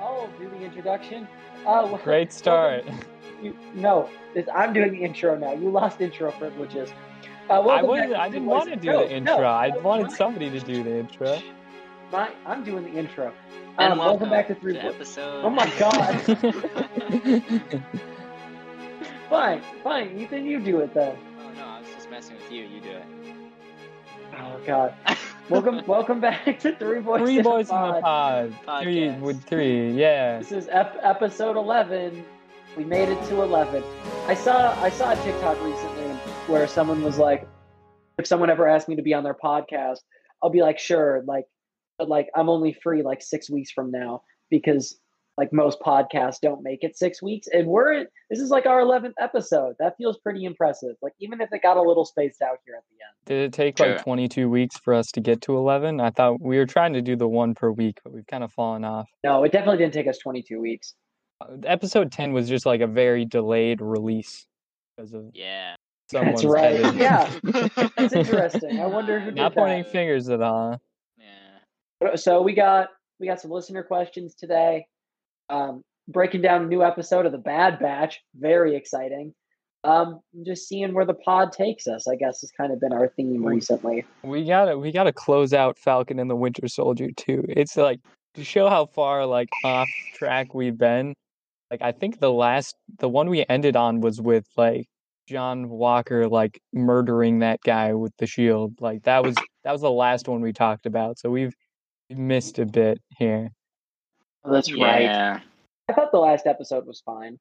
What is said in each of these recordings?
I'll do the introduction. Uh, wel- Great start. You, no, this, I'm doing the intro now. You lost intro privileges. Uh, I welcome wasn't. I didn't Voice- want to do No, the intro. no, I no, wanted fine. somebody to do the intro. My, I'm doing the intro. And Um, welcome back to Three to episode. Oh my god. fine, fine. Ethan, you do it then. Oh no, I was just messing with you. You do it. Oh god. Welcome, welcome back to Three Voices. Three boys in the Pod. pod. Three with three. Yeah. This is ep- episode 11. We made it to 11. I saw I saw a TikTok recently where someone was like, if someone ever asked me to be on their podcast, I'll be like, sure, like, but like I'm only free like six weeks from now because like most podcasts don't make it six weeks, and we're at, this is like our 11th episode. That feels pretty impressive. Like even if it got a little spaced out here at the end. Did it take Sure. like 22 weeks for us to get to 11? I thought we were trying to do the one per week, but we've kind of fallen off. No, it definitely didn't take us 22 weeks. Uh, Episode 10 was just like a very delayed release because of Yeah. That's right. editing. Yeah, that's interesting. I wonder who did Not that. pointing fingers at all. Yeah. so we got we got some listener questions today um breaking down a new episode of the bad batch very exciting um just seeing where the pod takes us i guess has kind of been our theme recently We gotta we gotta close out Falcon and the Winter Soldier too. It's like to show how far like off track we've been. Like I think the last the one we ended on was with like John Walker like murdering that guy with the shield. Like that was that was the last one we talked about. So we've we've missed a bit here. Oh, that's right i thought the last episode was fine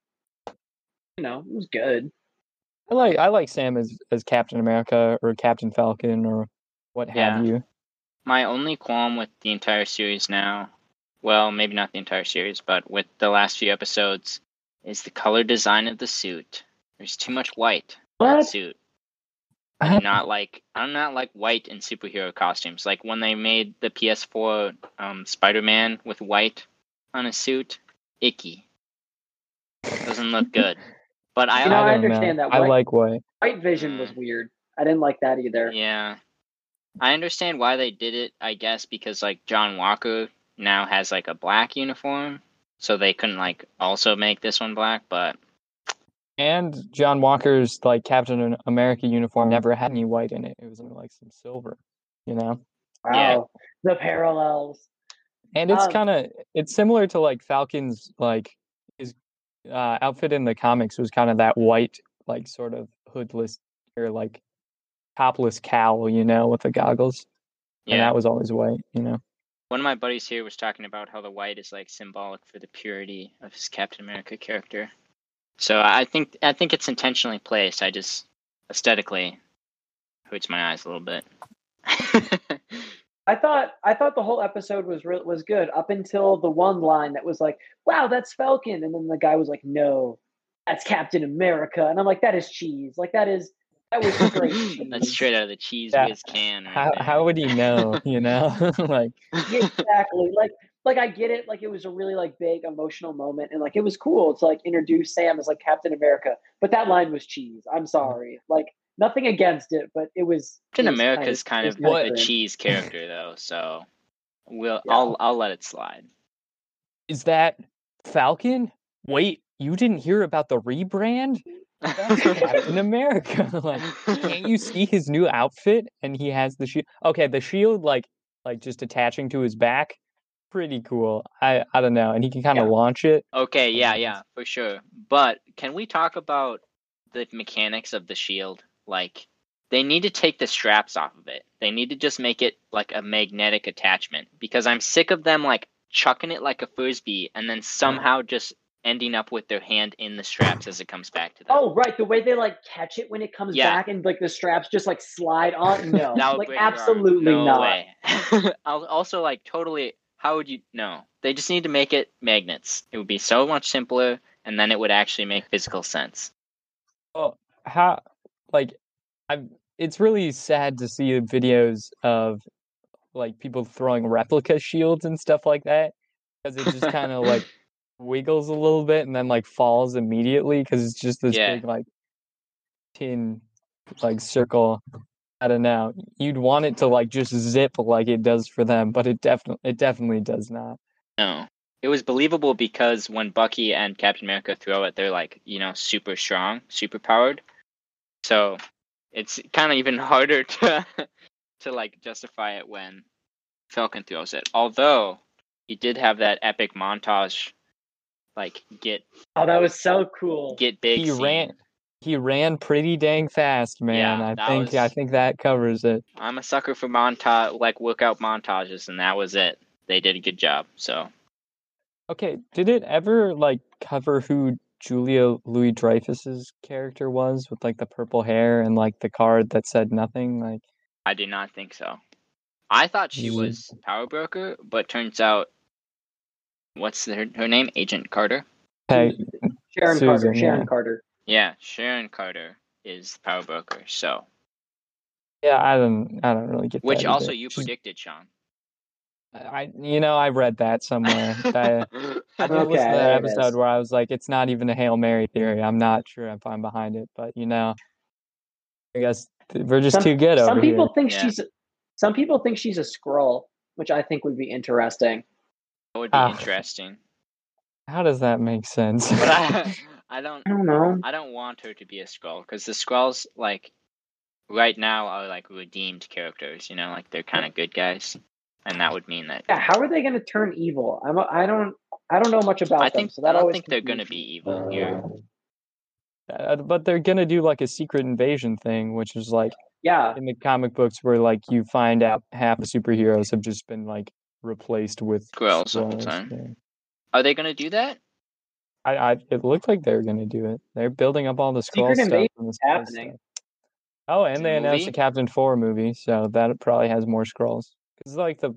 you know it was good I like I like Sam as as Captain America or Captain Falcon or what have you. My only qualm with the entire series now, well, maybe not the entire series, but with the last few episodes, is the color design of the suit. There's too much white in that suit. I do not like I'm not like white in superhero costumes. Like when they made the PS4 um, Spider-Man with white on a suit, icky. Doesn't look good. But I You know, I don't understand that I like white. white vision was weird i didn't like that either Yeah. I understand why they did it, I guess, because like John Walker now has like a black uniform. So they couldn't like also make this one black, but And John Walker's like Captain America uniform never had any white in it. It was only like some silver, you know. wow Yeah. the parallels And it's Um, kind of it's similar to like Falcon's like his uh, outfit in the comics was kind of that white like sort of hoodless or like topless cowl, you know, with the goggles. And yeah. that was always white, you know. One of my buddies here was talking about how the white is like symbolic for the purity of his Captain America character. So I think I think it's intentionally placed. I just aesthetically hurts my eyes a little bit. I thought I thought the whole episode was real was good up until the one line that was like, "Wow, that's Falcon," and then the guy was like, "No, that's Captain America," and I'm like, "That is cheese. Like that is that was straight cheese." That's straight out of the cheese Yeah. whiz can. Right How there. how would he know, you know? like Yeah, exactly. Like like I get it. Like it was a really like big emotional moment, and like it was cool to like introduce Sam as like Captain America. But that line was cheese. I'm sorry. Like nothing against it, but it was. Captain America's kinda- kind of kinda What- a cheese character though, so we'll Yeah. I'll I'll let it slide. is that Falcon? Wait, you didn't hear about the rebrand? That's Captain America. like, can't you see his new outfit? And he has the shield. Okay, the shield, like, like just attaching to his back, pretty cool. I, I don't know, and he can kind of Yeah. launch it. Okay, yeah, yeah, for sure. But can we talk about the mechanics of the shield? Like, they need to take the straps off of it. They need to just make it like a magnetic attachment because I'm sick of them like chucking it like a frisbee and then somehow just ending up with their hand in the straps as it comes back to them. Oh right, the way they like catch it when it comes Yeah. back and like the straps just like slide on. No, That would like break your absolutely no not. Way. I'll also like totally. How would you? No, they just need to make it magnets. It would be so much simpler, and then it would actually make physical sense. Well, how, like, I, it's really sad to see videos of like people throwing replica shields and stuff like that because it just kind of like wiggles a little bit and then like falls immediately because it's just this Yeah. big like tin like circle. I don't know. You'd want it to like just zip like it does for them, but it definitely it definitely does not. No. it was believable because when Bucky and Captain America throw it, they're like you know super strong, super powered. So it's kind of even harder to to like justify it when Falcon throws it. Although he did have that epic montage, like get Oh, that was so cool. get big. he scene. ran he ran pretty dang fast, man. Yeah, I that think I think that covers it. I'm a sucker for montage, like workout montages, and that was it. They did a good job. So Okay, did it ever like cover who Julia Louis Dreyfus's character was with like the purple hair and like the card that said nothing? Like I did not think so. I thought she was Power Broker, but turns out, what's her, her name? Agent Carter. hey, Sharon Susan, Carter. Sharon yeah. Carter. Yeah, Sharon Carter is Power Broker. So, yeah, I don't I don't really get which that also either. you She's- predicted, Sean. I you know I read that somewhere. that, I did Okay, listen to that there it episode where I was like, it's not even a Hail Mary theory. I'm not sure if I'm behind it, but you know, I guess we're just Some- too good Some over people here. think Yeah. she's. Some people think she's a Skrull, which I think would be interesting. That would be Ah. interesting. How does that make sense? I, I don't, I don't know. I don't want her to be a Skrull because the Skrulls, like, right now are like redeemed characters. You know, like they're kind of good guys, and that would mean that. Yeah, how are they going to turn evil? I'm. a- I don't. I don't know much about I them, think so that I don't think they're gonna be evil here. Uh, but they're gonna do like a secret invasion thing, which is like Yeah, in the comic books where like you find out half the superheroes have just been like replaced with Skrulls the time. yeah. Are they gonna do that? I, I it looked like they were gonna do it. They're building up all the Skrull Secret stuff. And the is Skrull happening. stuff. Oh, and a they announced a movie? Captain Four movie, so that probably has more Skrulls. Because like the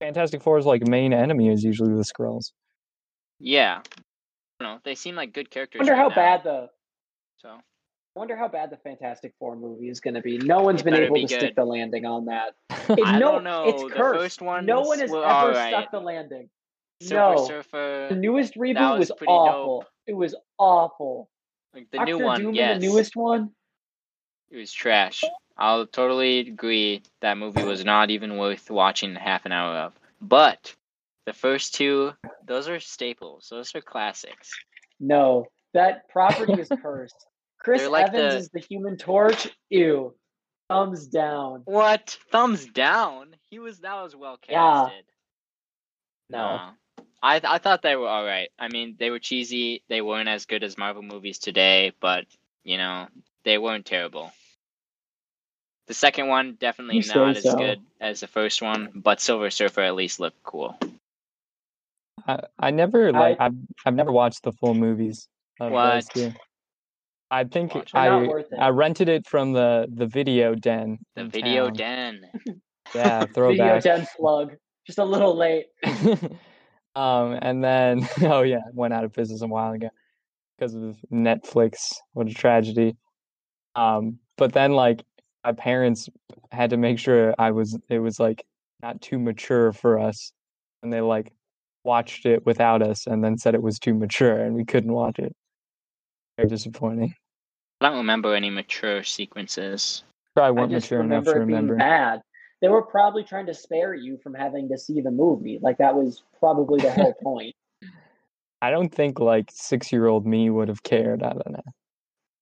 Fantastic Four's like main enemy is usually the Skrulls. Yeah. I don't know. They seem like good characters. wonder right how now, bad the. So Wonder how bad the Fantastic Four movie is going to be. No one's It been able be to stick the landing on that. It- I no, don't know. It's The cursed. first ones no one has were ever alright. stuck the landing. Silver no, Surfer. the newest reboot was was, awful. dope. It was awful. Like the Doctor new one, Doom yes. the newest one. It was trash. I'll totally agree that movie was not even worth watching half an hour of. But the first two, those are staples. Those are classics. No, that property is cursed. Chris like Evans the- is the Human Torch. Ew, thumbs down. What? Thumbs down. He was that was well casted. Yeah. No, I I thought they were all right. I mean, they were cheesy. They weren't as good as Marvel movies today, but you know, they weren't terrible. The second one definitely You not as so. good as the first one, but Silver Surfer at least looked cool. I, I never like I've I've never watched the full movies of those What? two. I think Watch I not worth it. I rented it from the the video den. The video town. den. Yeah, throwback. video den plug. Just a little late. um, and then oh yeah, went out of business a while ago because of Netflix. What a tragedy. Um, but then like my parents had to make sure I was it was like not too mature for us, and they like watched it without us, and then said it was too mature, and we couldn't watch it. Very disappointing. I don't remember any mature sequences. Probably weren't mature enough to remember it being remember. bad. They were probably trying to spare you from having to see the movie. Like that was probably the whole point. I don't think like six year old me would have cared. I don't know.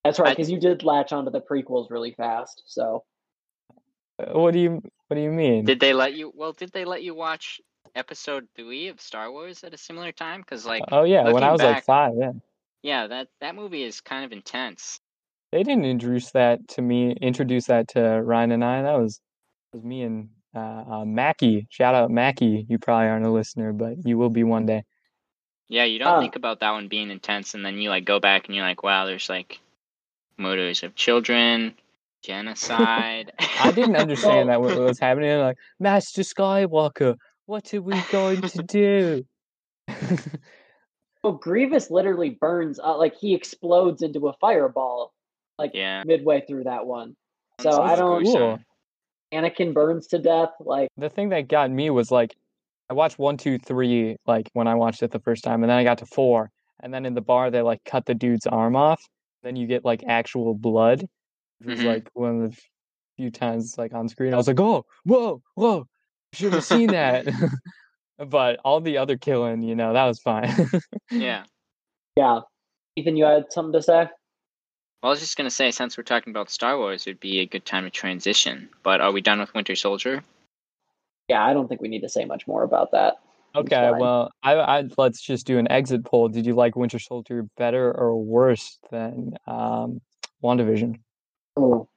That's right, because you did latch onto the prequels really fast. So Uh, What do you What do you mean? Did they let you? Well, did they let you watch episode three of Star Wars at a similar time? Because like, oh yeah, when I looking was like five, yeah. yeah, that that movie is kind of intense. They didn't introduce that to me. Introduce that to Ryan and I. That was was me and uh, uh, Mackie. Shout out Mackie. You probably aren't a listener, but you will be one day. Yeah, you don't Huh. think about that one being intense, and then you like go back and you're like, wow, there's like murders of children, genocide. I didn't understand that what was happening. I'm like Master Skywalker, what are we going to do? well, Grievous literally burns uh, like he explodes into a fireball like yeah. midway through that one. So Sounds I don't cool. gruesome. Anakin burns to death. Like the thing that got me was like I watched one, two, three, like when I watched it the first time, and then I got to four, and then in the bar they like cut the dude's arm off. Then you get like actual blood, which was Mhm. like one of the few times like on screen. I was like, oh, whoa, whoa, should have seen that. but all the other killing, you know, that was fine. Yeah. Yeah. Ethan, you had something to say? Well, I was just gonna say, since we're talking about Star Wars, it would be a good time to transition. But are we done with Winter Soldier? Yeah, I don't think we need to say much more about that. Okay, well, I, I let's just do an exit poll. Did you like Winter Soldier better or worse than um, WandaVision? Oh,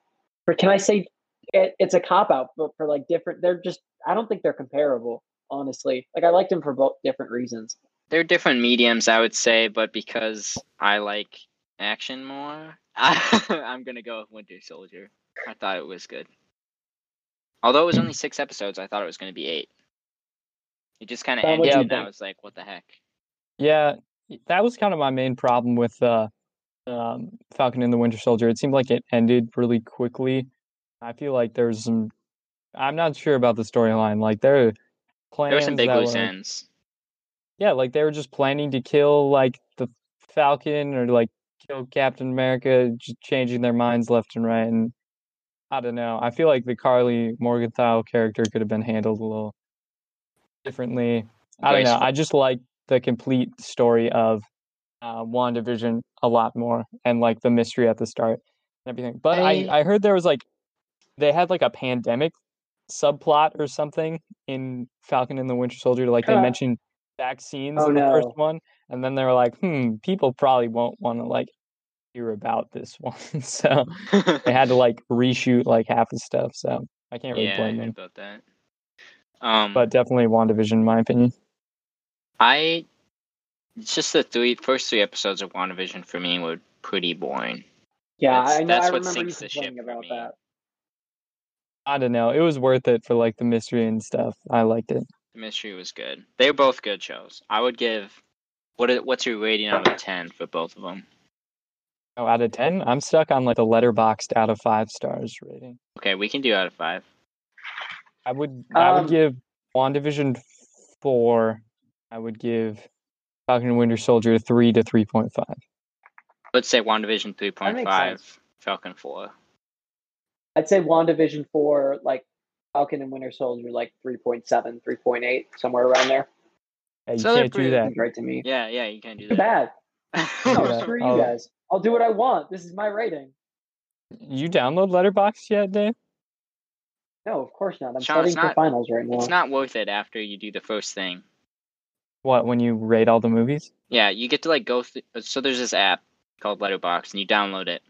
but can I say it, it's a cop out, but for like different, they're just. I don't think they're comparable, honestly. Like I liked them for both different reasons. They're different mediums, I would say, but because I like action more, I, I'm gonna go with Winter Soldier. I thought it was good. Although it was only six episodes, I thought it was gonna be eight. It just kind of ended, and I was like, "What the heck?" Yeah, that was kind of my main problem with uh, um, Falcon and the Winter Soldier. It seemed like it ended really quickly. I feel like there's some. I'm not sure about the storyline. Like there are plans There were some big loose were- ends. yeah, like they were just planning to kill like the Falcon or like kill Captain America, just changing their minds left and right. And I don't know. I feel like the Karli Morgenthau character could have been handled a little differently. I don't know. I just like the complete story of uh, WandaVision a lot more and like the mystery at the start and everything. But I, I- I heard there was like they had like a pandemic subplot or something in Falcon and the Winter Soldier. Like they mentioned vaccines Oh, in the no. first one, and then they were like, hmm, people probably won't want to like hear about this one. so they had to like reshoot like half the stuff. So I can't really yeah, blame them. about that. Um, But definitely WandaVision, in my opinion. I it's just the three first three episodes of WandaVision for me were pretty boring. Yeah, That's- I know. that's I what remember you sinks the ship about that. I don't know. It was worth it for like the mystery and stuff. I liked it. The mystery was good. They were both good shows. I would give what what's your rating out of ten for both of them? Oh, out of ten, I'm stuck on like the Letterboxd out of five stars rating. Okay, we can do out of five. I would I would Um, give WandaVision four. I would give Falcon and Winter Soldier three to three point five. Let's say WandaVision three point makes five, sense. Falcon four. I'd say WandaVision four, like Falcon and Winter Soldier, like 3.7, 3.8, somewhere around there. Yeah, you So can't do that. Right to me. Yeah, yeah, you can't do Too that. bad. Yeah. No, screw you guys. I'll do what I want. This is my rating. You download Letterboxd yet, Dave? No, of course not. I'm Sean, it's studying for not- finals right now. it's not worth it after you do the first thing. What when you rate all the movies? Yeah, you get to like go through. So there's this app called Letterboxd, and you download it,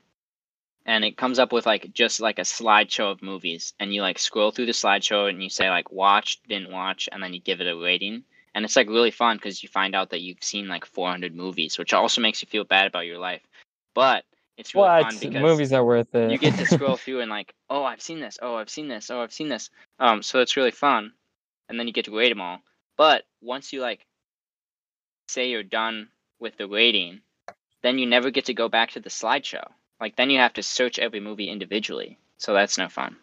and it comes up with like just like a slideshow of movies, and you like scroll through the slideshow and you say like watch, didn't watch, and then you give it a rating, and it's like really fun because you find out that you've seen like 400 movies, which also makes you feel bad about your life, but it's really What fun because movies are worth it? you get to scroll through and like, oh, I've seen this. Oh, I've seen this. Oh, I've seen this. Um, so it's really fun, and then you get to rate them all. But once you like say you're done with the rating, then you never get to go back to the slideshow. Like then you have to search every movie individually. So that's no fun.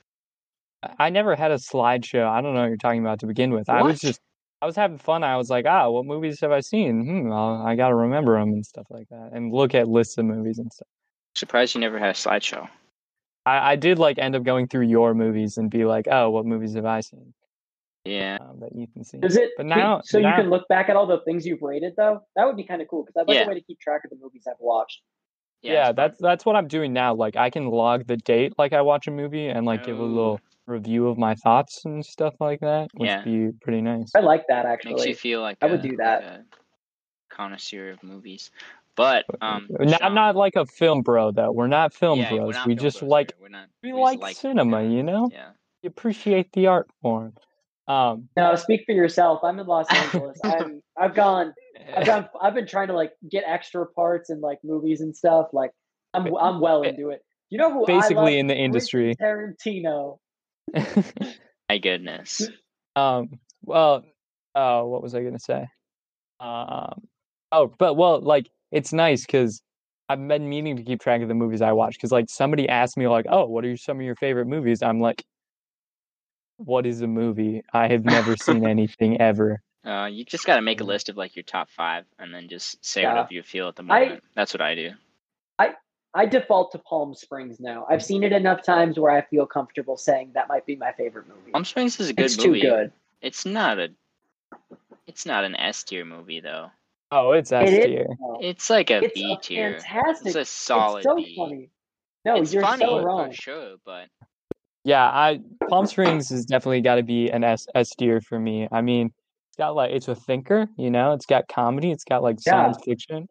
I never had a slideshow. I don't know what you're talking about to begin with. I was just, I was having fun. I was like, ah, what movies have I seen? Hmm, well, I got to remember them and stuff like that, and look at lists of movies and stuff. Surprised you never had a slideshow. I, I did like end up going through your movies and be like, oh, what movies have I seen Yeah. um, that Ethan's seen? Does it? But now- so now- you can look back at all the things you've rated, though. That would be kind of cool because I'd like Yeah. a way to keep track of the movies I've watched. Yeah, Yeah, it's fun. that's that's what I'm doing now. Like I can log the date like I watch a movie and like give a Oh. little review of my thoughts and stuff like that, which Yeah. would be pretty nice. I like that actually. makes you feel like I would a- do like that. a connoisseur of movies. But um, No, Sean- I'm not like a film bro though. We're not film yeah, we're bros. not we film just bros like here. we're not. we just like cinema, yeah, you know? Yeah. We appreciate the art form. Um No, speak for yourself. I'm in Los Angeles. I'm. I've gone. I've gone. I've been trying to like get extra parts in like movies and stuff. Like I'm. I'm well into it. You know who I love? basically in the Quentin industry. Tarantino. My goodness. um well uh what was I gonna say? Um oh but well like it's nice because I've been meaning to keep track of the movies I watch because like somebody asked me like, oh, what are some of your favorite movies? I'm like, what is a movie? I have never seen anything ever. Uh, you just got to make a Mhm. list of like your top five, and then just say Yeah. whatever you feel at the I- moment. That's what I do. I I default to Palm Springs now. I've seen it enough times where I feel comfortable saying that might be my favorite movie. Palm Springs is a good it's movie. too good. It's not a. It's not an S tier movie though. Oh, it's S It is. tier. though. It's like a It's B a tier. fantastic. It's a solid it's so B. funny. No, it's you're funny so wrong. for sure, but Yeah, I Palm Springs has definitely got to be an S S tier for me. I mean, it's got like it's a thinker, you know. It's got comedy. It's got like Yeah. science fiction.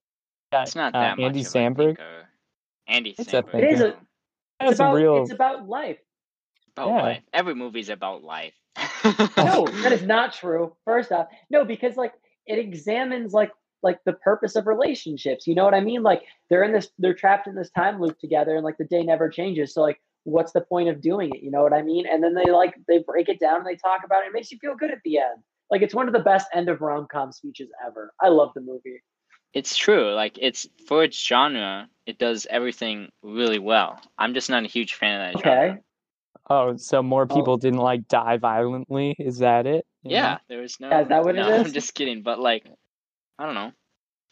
Got it's not uh, that much Andy of a Samberg. thinker. Andy It's a Samberg. It is a- though. It's some about real. it's about life. about Yeah. life. Every movie's about life. No, that is not true. First off, no, because like it examines like like the purpose of relationships. You know what I mean? Like they're in this, they're trapped in this time loop together, and like the day never changes. So like, what's the point of doing it? You know what I mean? And then they like they break it down and they talk about it. It makes you feel good at the end. Like it's one of the best end of rom com speeches ever. I love the movie. it's true. Like it's for its genre, it does everything really well. I'm just not a huge fan of that genre. Okay. Oh, so more Oh. people didn't like die violently. Is that it? You know? Yeah, there was no. Yeah, is that what it no, I'm just kidding, but like, I don't know.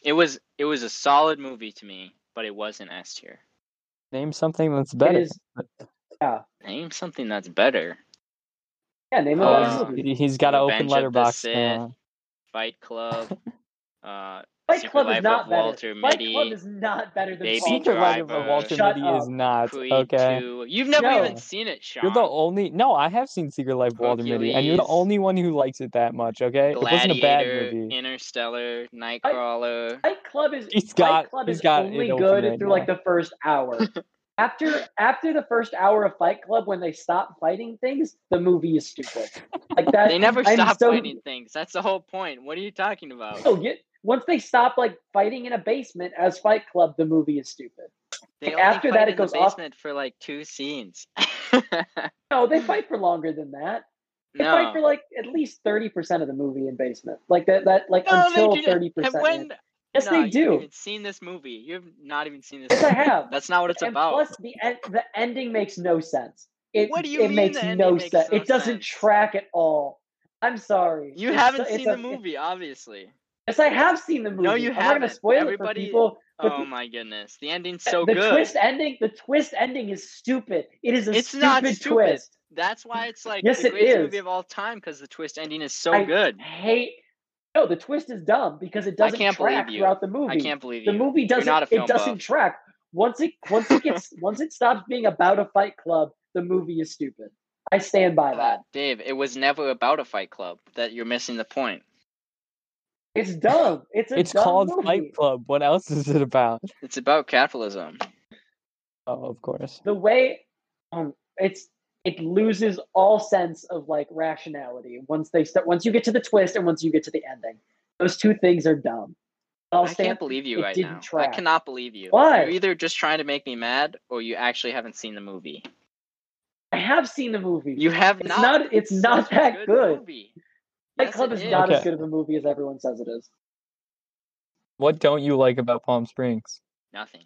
It was it was a solid movie to me, but it wasn't S tier. Name something that's better. is. Yeah. Name something that's better. Yeah. Name a Uh, better. He- He's got an open Revenge of Letterboxd Fight Club. uh, Fight Secret Club Life is not better. Walter Fight Mitty, Club is not better than Baby Paul Secret Life of Driver. Walter Shut Mitty is not Creed okay. 2. You've never No. even seen it, Sean. You're the only. No, I have seen Secret Life of Walter Mitty, and you're the only one who likes it that much. Okay, it wasn't a bad movie. Interstellar, Nightcrawler. Fight Club is He's Fight got- Club he's is got only good right through like the first hour. after after the first hour of Fight Club, when they stop fighting things, the movie is stupid. Like that. They never I'm stop so- fighting things. That's the whole point. What are you talking about? Oh, get, once they stop like fighting in a basement as Fight Club, the movie is stupid. They like, after that, it in the goes off- basement for like two scenes. No, they fight for longer than that. They no. fight for like at least thirty percent of the movie in basement. Like that. That like no, until thirty percent. when? Yes, no, they do. haven't seen this movie. You have not even seen this. Yes, I have. That's not what it's and about. plus, the end, the ending makes no sense. It, What do you it mean makes no makes sense. no it doesn't sense? track at all. I'm sorry. you It's haven't so- seen a- the movie, obviously. Yes, I have seen the movie. No, you I'm haven't. spoil Everybody- it for people. Oh the- my goodness, the ending's so the good. twist ending. The twist ending is stupid. It is a It's stupid not stupid. twist. That's why it's like Yes, the greatest movie of all time because the twist ending is so I good. Hate. No, the twist is dumb because it doesn't can't track throughout the movie. I can't believe you. the movie doesn't. not a film it doesn't buff. track. Once it once it gets once it stops being about a Fight Club, the movie is stupid. I stand by Uh, that. Dave, it was never about a fight club. That you're missing the point. It's dumb. It's a It's dumb called movie. Fight Club. What else is it about? It's about capitalism. Oh, of course. the way um it's it loses all sense of like rationality once they start once you get to the twist and once you get to the ending those two things are dumb I'll I stand- can't believe you right didn't now. I cannot believe you. Why? You're either just trying to make me mad or you actually haven't seen the movie. i have seen the movie You have It's not. not- it's not such a that good. Movie. Fight Yes, club is not Okay. as good of a movie as everyone says it is What don't you like about Palm Springs? Nothing.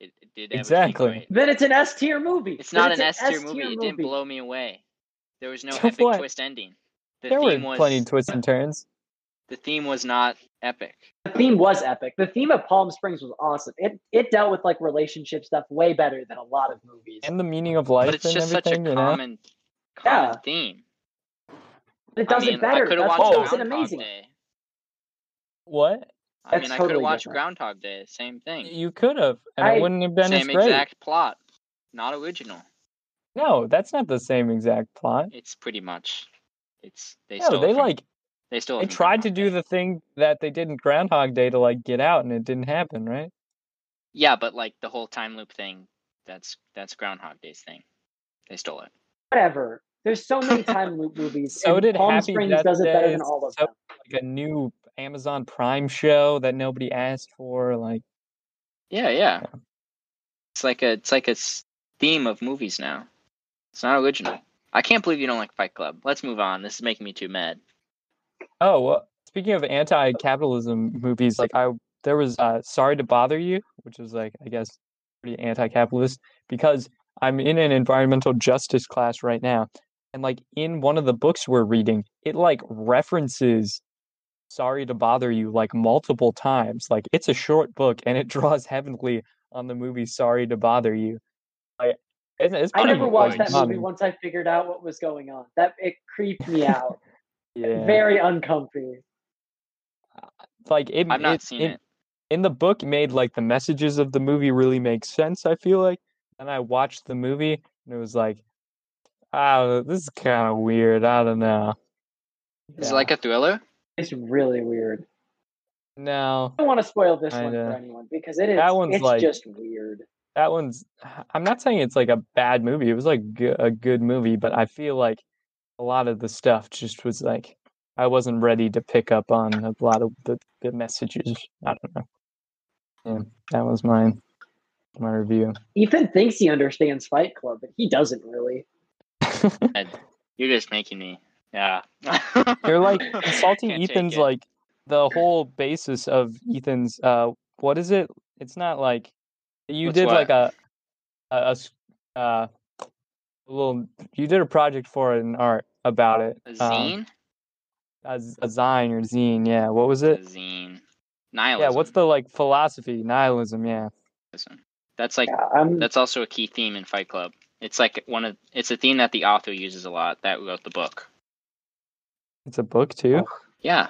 It, it did Exactly. then it's an s tier movie It's Then not an S tier movie. S-tier It didn't blow me away. There was no So epic what? twist ending. The there were was plenty of twists and turns. the theme was not epic. the theme was epic the theme of palm springs was awesome it it dealt with like relationship stuff way better than a lot of movies And the meaning of life But it's and just such a everything, you know? common common Yeah. theme. It does I mean, it better I that's watched what makes it amazing Day. What? I That's mean, I could have watched different. Groundhog Day. Same thing. You could have, and I- it wouldn't have been Same as great. exact plot. Not original. No, that's not the same exact plot. It's pretty much. It's they No, stole. they from, like They still. they tried to do Day. the thing that they did in Groundhog Day to like get out, and it didn't happen, right? Yeah, but like the whole time loop thing. That's that's Groundhog Day's thing. They stole it. whatever there's so many time loop movies So did palm Happy springs Death does it better Day, than all of so- them Like a new Amazon Prime show that nobody asked for. Like, Yeah, yeah. Yeah. It's like a it's like a s- theme of movies now. It's not original. I can't believe you don't like Fight Club. Let's move on. This is making me too mad. oh, well, speaking of anti-capitalism movies, like I there was uh, Sorry to Bother You, which was like I guess pretty anti-capitalist because I'm in an environmental justice class right now, and like in one of the books we're reading, it like references Sorry to Bother You like multiple times. Like it's a short book and it draws heavily on the movie Sorry to Bother You. Like it's, it's i never watched that movie um once i figured out what was going on that it creeped me out Yeah. very uncomfy uh, like it. I've not it- seen it- it. in the book made like the messages of the movie really make sense i feel like and i watched the movie and it was like oh this is kind of weird i don't know Is it like a thriller? It's really weird. no I don't want to spoil this one Kinda. for anyone because it is. That one's it's like- just weird. that one's i'm not saying it's like a bad movie it was like a good movie but i feel like a lot of the stuff just was like i wasn't ready to pick up on a lot of the, the messages i don't know yeah that was my my review Ethan thinks he understands Fight Club, but he doesn't really. You're just making me. Yeah. You're like insulting Ethan's like the whole basis of Ethan's uh what is it? It's not like you What's did what? like a uh a little you did a project for an art about it. A um, zine? a, z- a zine or zine, yeah. What was A it? zine. Nihilism. Yeah, what's the like philosophy? Nihilism, yeah. That's like Yeah, that's also a key theme in Fight Club. It's like one of it's a theme that the author uses a lot that wrote the book. It's a book too. Oh. Yeah.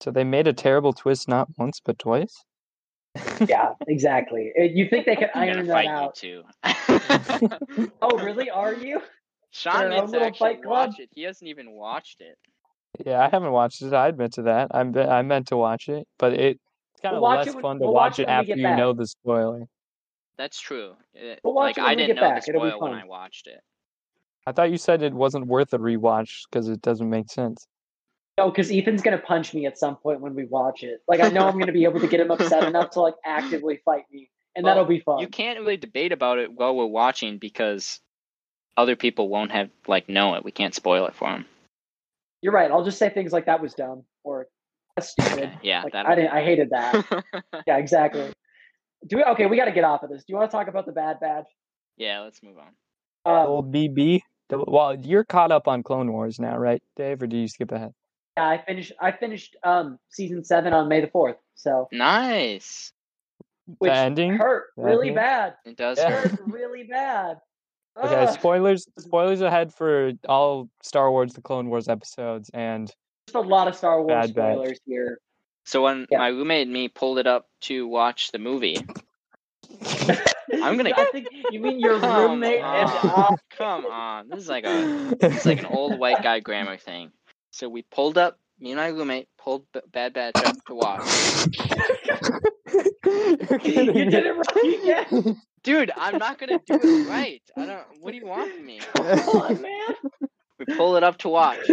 So they made a terrible twist not once but twice. yeah, exactly. Uh, You think they could iron that fight you out? too. Oh, really? Are you? Sean Their own needs to actually Fight Club? watch it. He hasn't even watched it. Yeah, I haven't watched it. I admit to that. I'm I meant to watch it, but it it's kind of We'll less it when- fun to we'll watch watch it it when we after you back. know the spoiler. That's true. It- We'll watch like it when I we didn't get know back. the It'll spoil when. I watched it. I thought you said it wasn't worth a rewatch because it doesn't make sense. No, because Ethan's gonna punch me at some point when we watch it. Like I know I'm gonna be able to get him upset enough to like actively fight me, and Well, that'll be fun. You can't really debate about it while we're watching because other people won't have like know it. We can't spoil it for them. You're right. I'll just say things like that was dumb or that's stupid. Yeah, Like. I didn't. I hated that. yeah, exactly. Do we? Okay, we got to get off of this. Do you want to talk about the Bad Batch? yeah, let's move on. Um, Old BB. Well, you're caught up on Clone Wars now, right, Dave? Or do you skip ahead? yeah, I finished. I finished um season seven on May the fourth. So Nice. which the ending. hurt The really ending? bad. It does Yeah. hurt. Hurt really bad. Okay, Ugh. spoilers. Spoilers ahead for all Star Wars: The Clone Wars episodes, and Just a lot of Star Wars Bad Batch. spoilers here. So when Yeah. my roommate and me pulled it up to watch the movie, I'm gonna- I think you mean your Come roommate and on. uh, come on, this is like a it's like an old white guy grammar thing. So we pulled up. Me and my roommate pulled B- Bad Batch up to watch. You're you kidding did it right again. Dude, I'm not gonna do it right. I don't. What do you want from me? Come on, man. We pull it up to watch.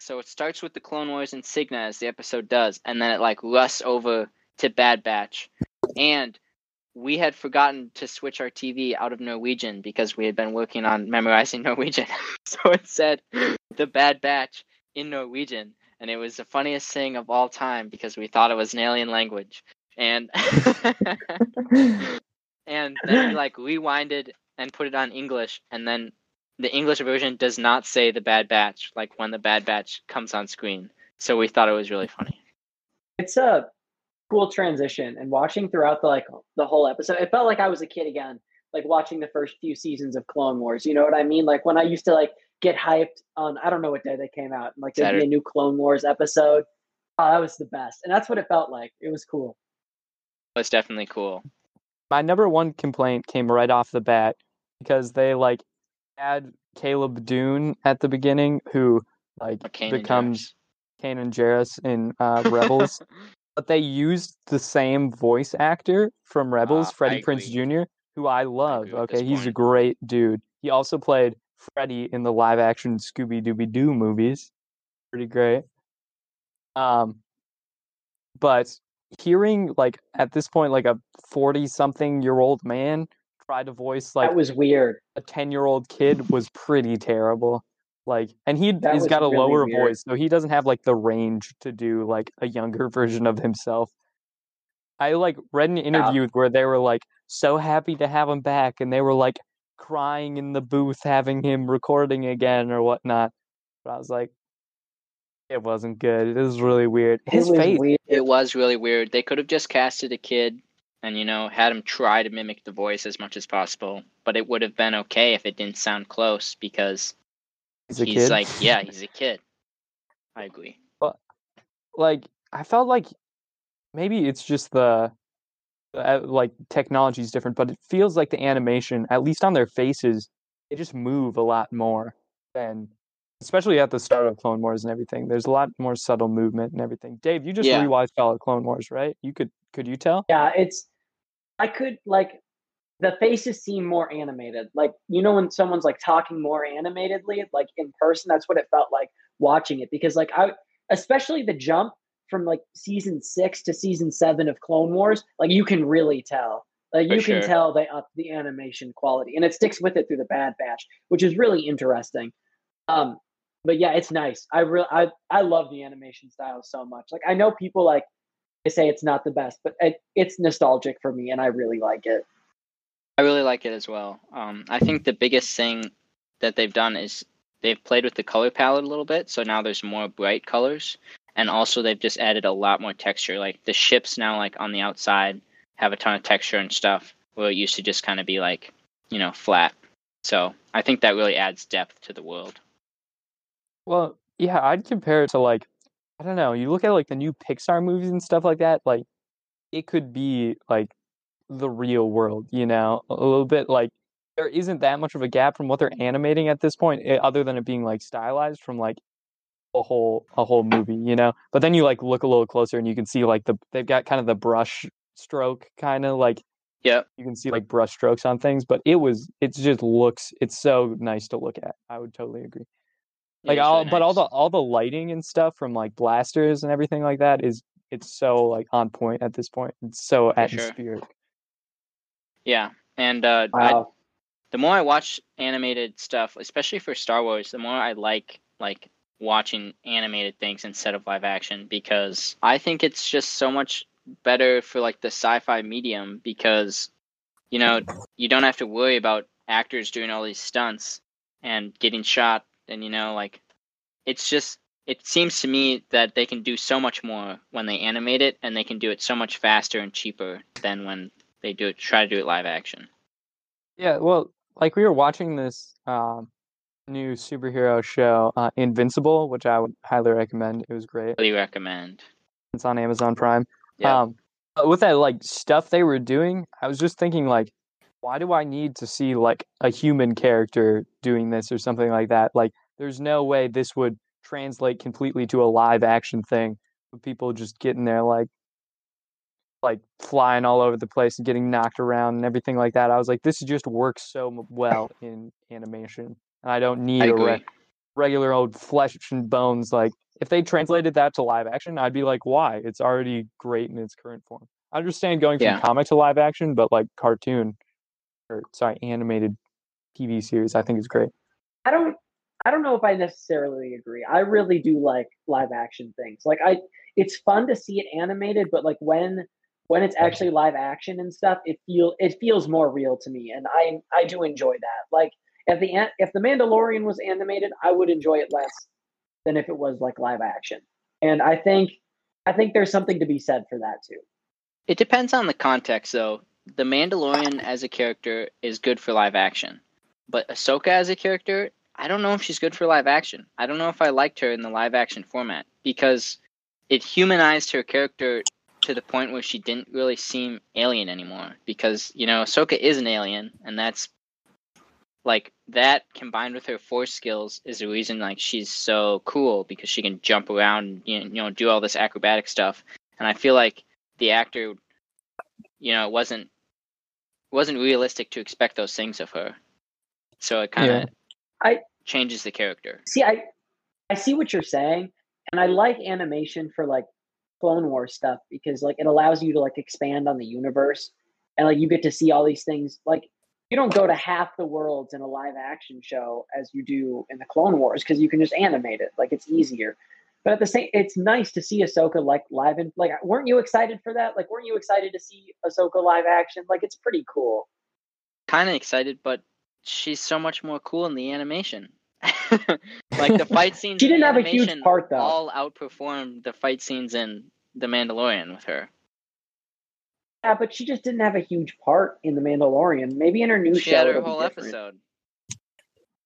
So it starts with the Clone Wars insignia as the episode does, and then it like rusts over to Bad Batch. And we had forgotten to switch our TV out of Norwegian because we had been working on memorizing Norwegian. so it said the Bad Batch in Norwegian, and it was the funniest thing of all time because we thought it was an alien language. And and then we like rewinded and put it on English, and then the English version does not say the Bad Batch like when the Bad Batch comes on screen. So we thought it was really funny. It's a cool transition, and watching throughout the like the whole episode, it felt like I was a kid again. Like watching the first few seasons of Clone Wars. You know what I mean? Like when I used to like get hyped on I don't know what day they came out, like there'd be a new Clone Wars episode. Oh, that was the best, and that's what it felt like. It was cool. It was definitely cool. My number one complaint came right off the bat because they like had Caleb Dume at the beginning, who like becomes. Kanan Jarrus in uh, Rebels. but they used the same voice actor from Rebels, I Freddie Prinze. Jr., who I love. this Okay, he's a great dude. He also played Freddie in the live action Scooby Dooby Doo movies. Pretty great. Um but hearing like at this point like a 40 something year old man try to voice like that was weird. a 10 year old kid was pretty terrible like and he That he's was got a really lower weird. voice so he doesn't have like the range to do like a younger version of himself i like read an interview where they were like so happy to have him back and they were like crying in the booth having him recording again or whatnot but i was like it wasn't good it was really weird It his was face weird. It was really weird. They could have just casted a kid and you know had him try to mimic the voice as much as possible, but it would have been okay if it didn't sound close because he's a he's like yeah, he's a kid. I agree. But like I felt like maybe it's just the uh, like technology is different, but it feels like the animation, at least on their faces, they just move a lot more than, especially at the start of Clone Wars and everything. There's a lot more subtle movement and everything. Dave, you just Yeah. rewatched all of Clone Wars, right? You could could you tell? Yeah, it's I could like the faces seem more animated. Like you know when someone's like talking more animatedly, like in person, that's what it felt like watching it. Because like I especially the jump from like season six to season seven of Clone Wars, like you can really tell. Like For you can sure. tell they up the animation quality. And it sticks with it through the Bad Batch, which is really interesting. Um but yeah, it's nice. I real I I love the animation style so much. Like I know people like they say it's not the best, but it, it's nostalgic for me, and I really like it. I really like it as well. Um, I think the biggest thing that they've done is they've played with the color palette a little bit, so now there's more bright colors, and also they've just added a lot more texture. Like the ships now, like on the outside, have a ton of texture and stuff, where it used to just kind of be like, you know, flat. So I think that really adds depth to the world. Well, yeah, I'd compare it to like I don't know. You look at like the new Pixar movies and stuff like that. Like it could be like the real world, you know, a little bit like there isn't that much of a gap from what they're animating at this point, eh, other than it being like stylized from like a whole a whole movie, you know. But then you like look a little closer and you can see like the they've got kind of the brush stroke kind of like yeah. you can see like brush strokes on things. But it was it just looks it's so nice to look at. I would totally agree like all really but all the all the lighting and stuff from like blasters and everything like that is it's so like on point at this point. It's so For sure. atmospheric. Yeah, and uh, I, the more I watch animated stuff, especially for Star Wars, the more I like like watching animated things instead of live action because I think it's just so much better for like the sci-fi medium because you know you don't have to worry about actors doing all these stunts and getting shot and you know like it's just it seems to me that they can do so much more when they animate it and they can do it so much faster and cheaper than when they do it try to do it live action. yeah well like we were watching this um new superhero show uh, invincible which i would highly recommend it was great Really recommend. it's on amazon prime Yeah. um with that like stuff they were doing i was just thinking like why do i need to see like a human character doing this or something like that? Like there's no way this would translate completely to a live action thing with people just getting there like like flying all over the place and getting knocked around and everything like that. I was like this just works so well in animation and i don't need I a re- regular old flesh and bones. Like if they translated that to live action i'd be like why? It's already great in its current form. I understand going from Yeah. comic to live action but like cartoon or sorry animated tv series i think is great I don't I don't know if I necessarily agree. I really do like live action things. Like I it's fun to see it animated, but like when when it's actually live action and stuff, it feel it feels more real to me and I I do enjoy that. Like if the if the Mandalorian was animated, I would enjoy it less than if it was like live action. And I think I think there's something to be said for that too. It depends on the context, though. The Mandalorian as a character is good for live action, but Ahsoka as a character, I don't know if she's good for live action. I don't know if I liked her in the live action format because it humanized her character to the point where she didn't really seem alien anymore. Because you know, Ahsoka is an alien, and that's like that combined with her force skills is the reason like she's so cool because she can jump around, know, you know do all this acrobatic stuff. And I feel like the actor you know, it wasn't it wasn't realistic to expect those things of her. So it kind of Yeah. I- changes the character. See, I I see what you're saying, and I like animation for like Clone Wars stuff because like it allows you to like expand on the universe, and like you get to see all these things. Like you don't go to half the worlds in a live action show as you do in the Clone Wars because you can just animate it. Like it's easier. But at the same, it's nice to see Ahsoka like live and like. Weren't you excited for that? Like, weren't you excited to see Ahsoka live action? Like, it's pretty cool. Kind of excited, but she's so much more cool in the animation. like the fight scenes She didn't have a huge part, though. all outperformed the fight scenes in The Mandalorian with her. Yeah, but she just didn't have a huge part in the Mandalorian. Maybe in her new She show. had her whole episode.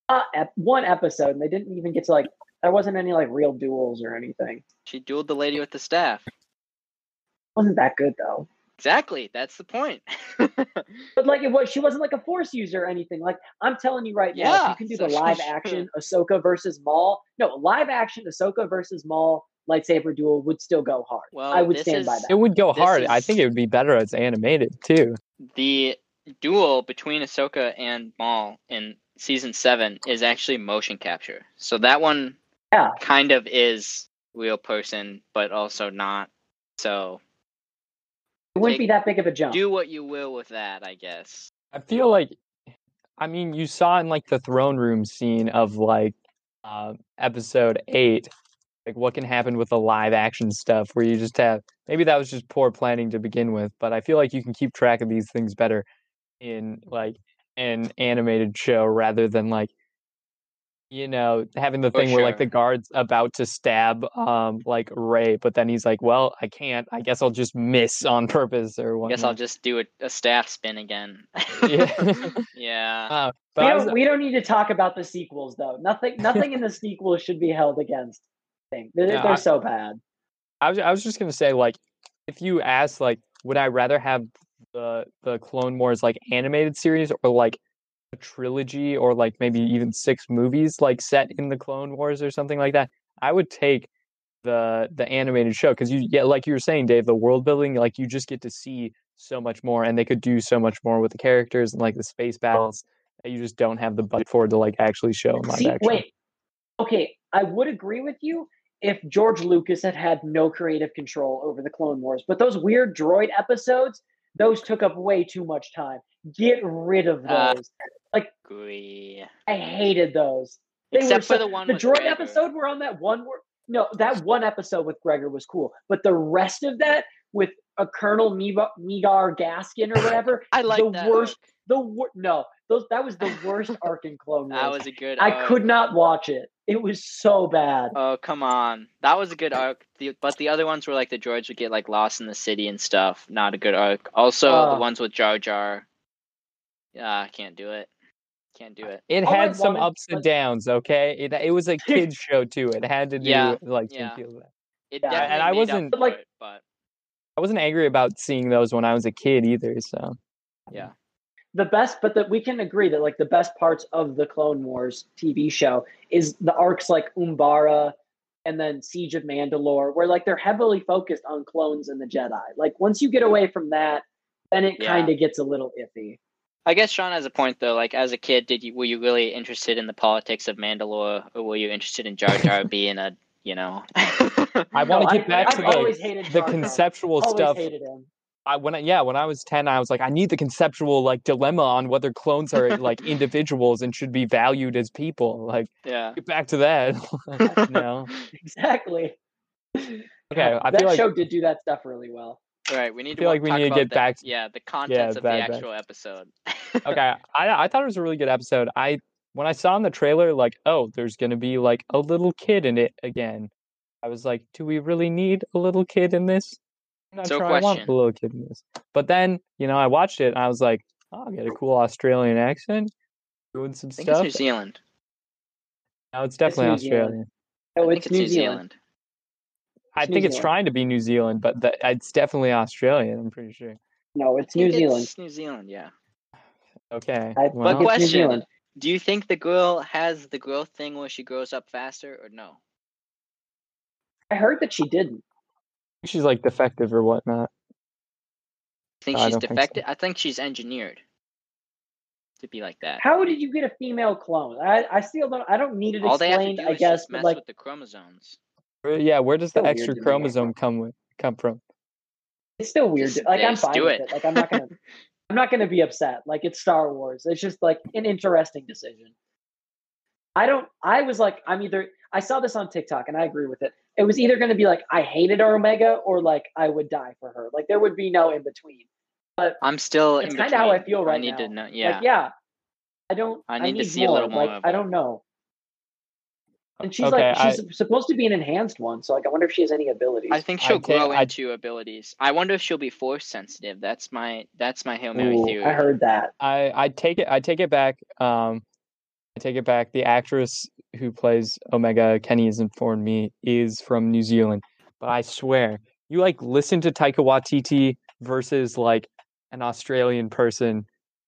uh, ep- one episode, and they didn't even get to like. There wasn't any like real duels or anything. She dueled the lady with the staff. Wasn't that good though. Exactly. That's the point. But like it was, she wasn't like a force user or anything. Like I'm telling you right now, if you can do so the she live should. action Ahsoka versus Maul. No, live action Ahsoka versus Maul lightsaber duel would still go hard. Well, I would this stand by that. It would go This hard. I think it would be better as animated too. the duel between Ahsoka and Maul in season seven is actually motion capture. So that one Yeah. kind of is real person, but also not. So It wouldn't take- be that big of a jump. do what you will with that, I guess. I feel like, I mean, you saw in like the throne room scene of like uh, episode eight, like what can happen with the live action stuff where you just have maybe that was just poor planning to begin with, but I feel like you can keep track of these things better in like an animated show rather than like you know having the For thing where like the guard's about to stab um like Rey, but then he's like, well, I can't. I guess I'll just miss on purpose or I guess I'll just do a, a staff spin again. Yeah. yeah. Uh, we but I was- don't, we don't need to talk about the sequels though. Nothing nothing in the sequels should be held against. Thing. They're, Yeah, they're I- so bad. I was I was just gonna say like if you ask like would I rather have the the Clone Wars like animated series or like a trilogy or like maybe even six movies like set in the Clone Wars or something like that, I would take the the animated show because you yeah like you were saying Dave the world building like you just get to see so much more and they could do so much more with the characters and like the space battles that you just don't have the budget for to like actually show in live See, action. wait. Okay, I would agree with you if George Lucas had had no creative control over the Clone Wars, but those weird droid episodes, those took up way too much time. Get rid of Uh, those. Agree. I hated those. They were Except for the one the droid Gregor. episode were on that one where no, that one episode with Gregor was cool, but the rest of that with a Colonel Meebur Gascon or whatever, I like the that. worst. Arc. The wor- no, those that was the worst arc in Clone Wars. That was a good. I arc. could not watch it. It was so bad. Oh come on, that was a good arc. The, but the other ones were like the droids would get like lost in the city and stuff. Not a good arc. Also, Uh. the ones with Jar Jar. Yeah, I can't do it. Can't do it. It All I had some wanted ups and downs, okay? It it was a kids show too. It had to do Yeah, like yeah. feel that. It Yeah, and I wasn't- up But, for like- it, but I wasn't angry about seeing those when I was a kid either. So yeah, The best, but that we can agree that like the best parts of the Clone Wars TV show is the arcs like Umbara and then Siege of Mandalore, where like they're heavily focused on clones and the Jedi. Like once you get away from that, then it Yeah. kind of gets a little iffy. I guess Sean has a point though. Like as a kid, did you were you really interested in the politics of Mandalore, or were you interested in Jar Jar being a you know? I want to I- get back I've to the, always hated the Jar Jar. conceptual Always stuff. Hated him. I when I, yeah, when I was ten, I was like, I need the conceptual like dilemma on whether clones are like individuals and should be valued as people. Like yeah. get back to that. no, Exactly. okay. God, I that feel like show did do that stuff really well. All right, we need to feel like we talk need to get the- back to- Yeah, the contents of the back, back. actual episode. okay. I I thought it was a really good episode. I when I saw in the trailer like, oh, there's gonna be like a little kid in it again. I was like, do we really need a little kid in this? I'm not So sure I want question. a little kid in this. But then, you know, I watched it and I was like, oh, I get a cool Australian accent, doing some I think stuff. it's New Zealand. No, it's definitely New Zealand. Australian. Oh, I it's think New, New Zealand. Zealand. I It's New think it's trying to be New Zealand, but that it's definitely Australian. I'm pretty sure. No, it's New think Zealand. It's New Zealand, yeah. Okay. I- well, it's New question. Do you think the girl has the growth thing where she grows up faster, or no? I heard that she didn't. She's like defective or whatnot. I think I she's don't think so. defective. I think she's engineered to be like that. How did you get a female clone? I, I still don't. I don't need it All they have to explained. do I is guess, just but mess like with the chromosomes. Uh, yeah, where does the extra chromosome come with come from? it's still weird. Just- like I'm fine do with it. it. Like I'm not gonna. I'm not gonna be upset. Like it's Star Wars. It's just like an interesting decision. I don't. I was like, I'm either. I saw this on TikTok and I agree with it. It was either going to be like I hated our Omega or like I would die for her. Like there would be no in between. But I'm still. It's kinda how I feel right now. I need to know. Yeah. Like yeah, I don't. I need to see a little more Like of I don't know. And she's Okay, like she's supposed to be an enhanced one, so like I wonder if she has any abilities. I think she'll ta- grow I- into abilities. I wonder if she'll be force sensitive. That's my that's my hail mary Ooh, theory. I heard that. I I take it I take it back. Um, I take it back. The actress who plays Omega, Kenny has informed me, is from New Zealand. But I swear you like listen to Taika Waititi versus like an Australian person,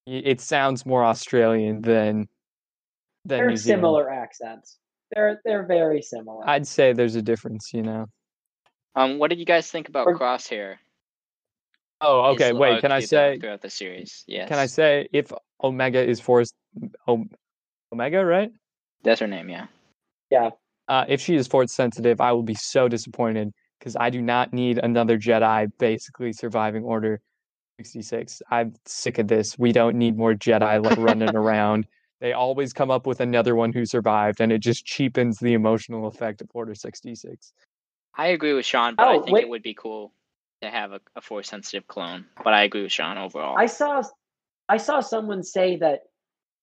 it sounds more Australian than than They're New Zealand. similar accents. They're they're very similar. I'd say there's a difference, you know. Um, what did you guys think about Or- Crosshair? Oh, His okay. Wait, can I arc through the- say? throughout the series? Yes. Can I say if Omega is force, Om- Omega, right? That's her name. Yeah. Yeah. Uh, if she is force sensitive, I will be so disappointed because I do not need another Jedi basically surviving Order 66. I'm sick of this. We don't need more Jedi like running around. They always come up with another one who survived, and it just cheapens the emotional effect of Order 66. I agree with Sean, but I Oh, think wait. it would be cool to have a, a force sensitive clone. But I agree with Sean overall. I saw I saw someone say that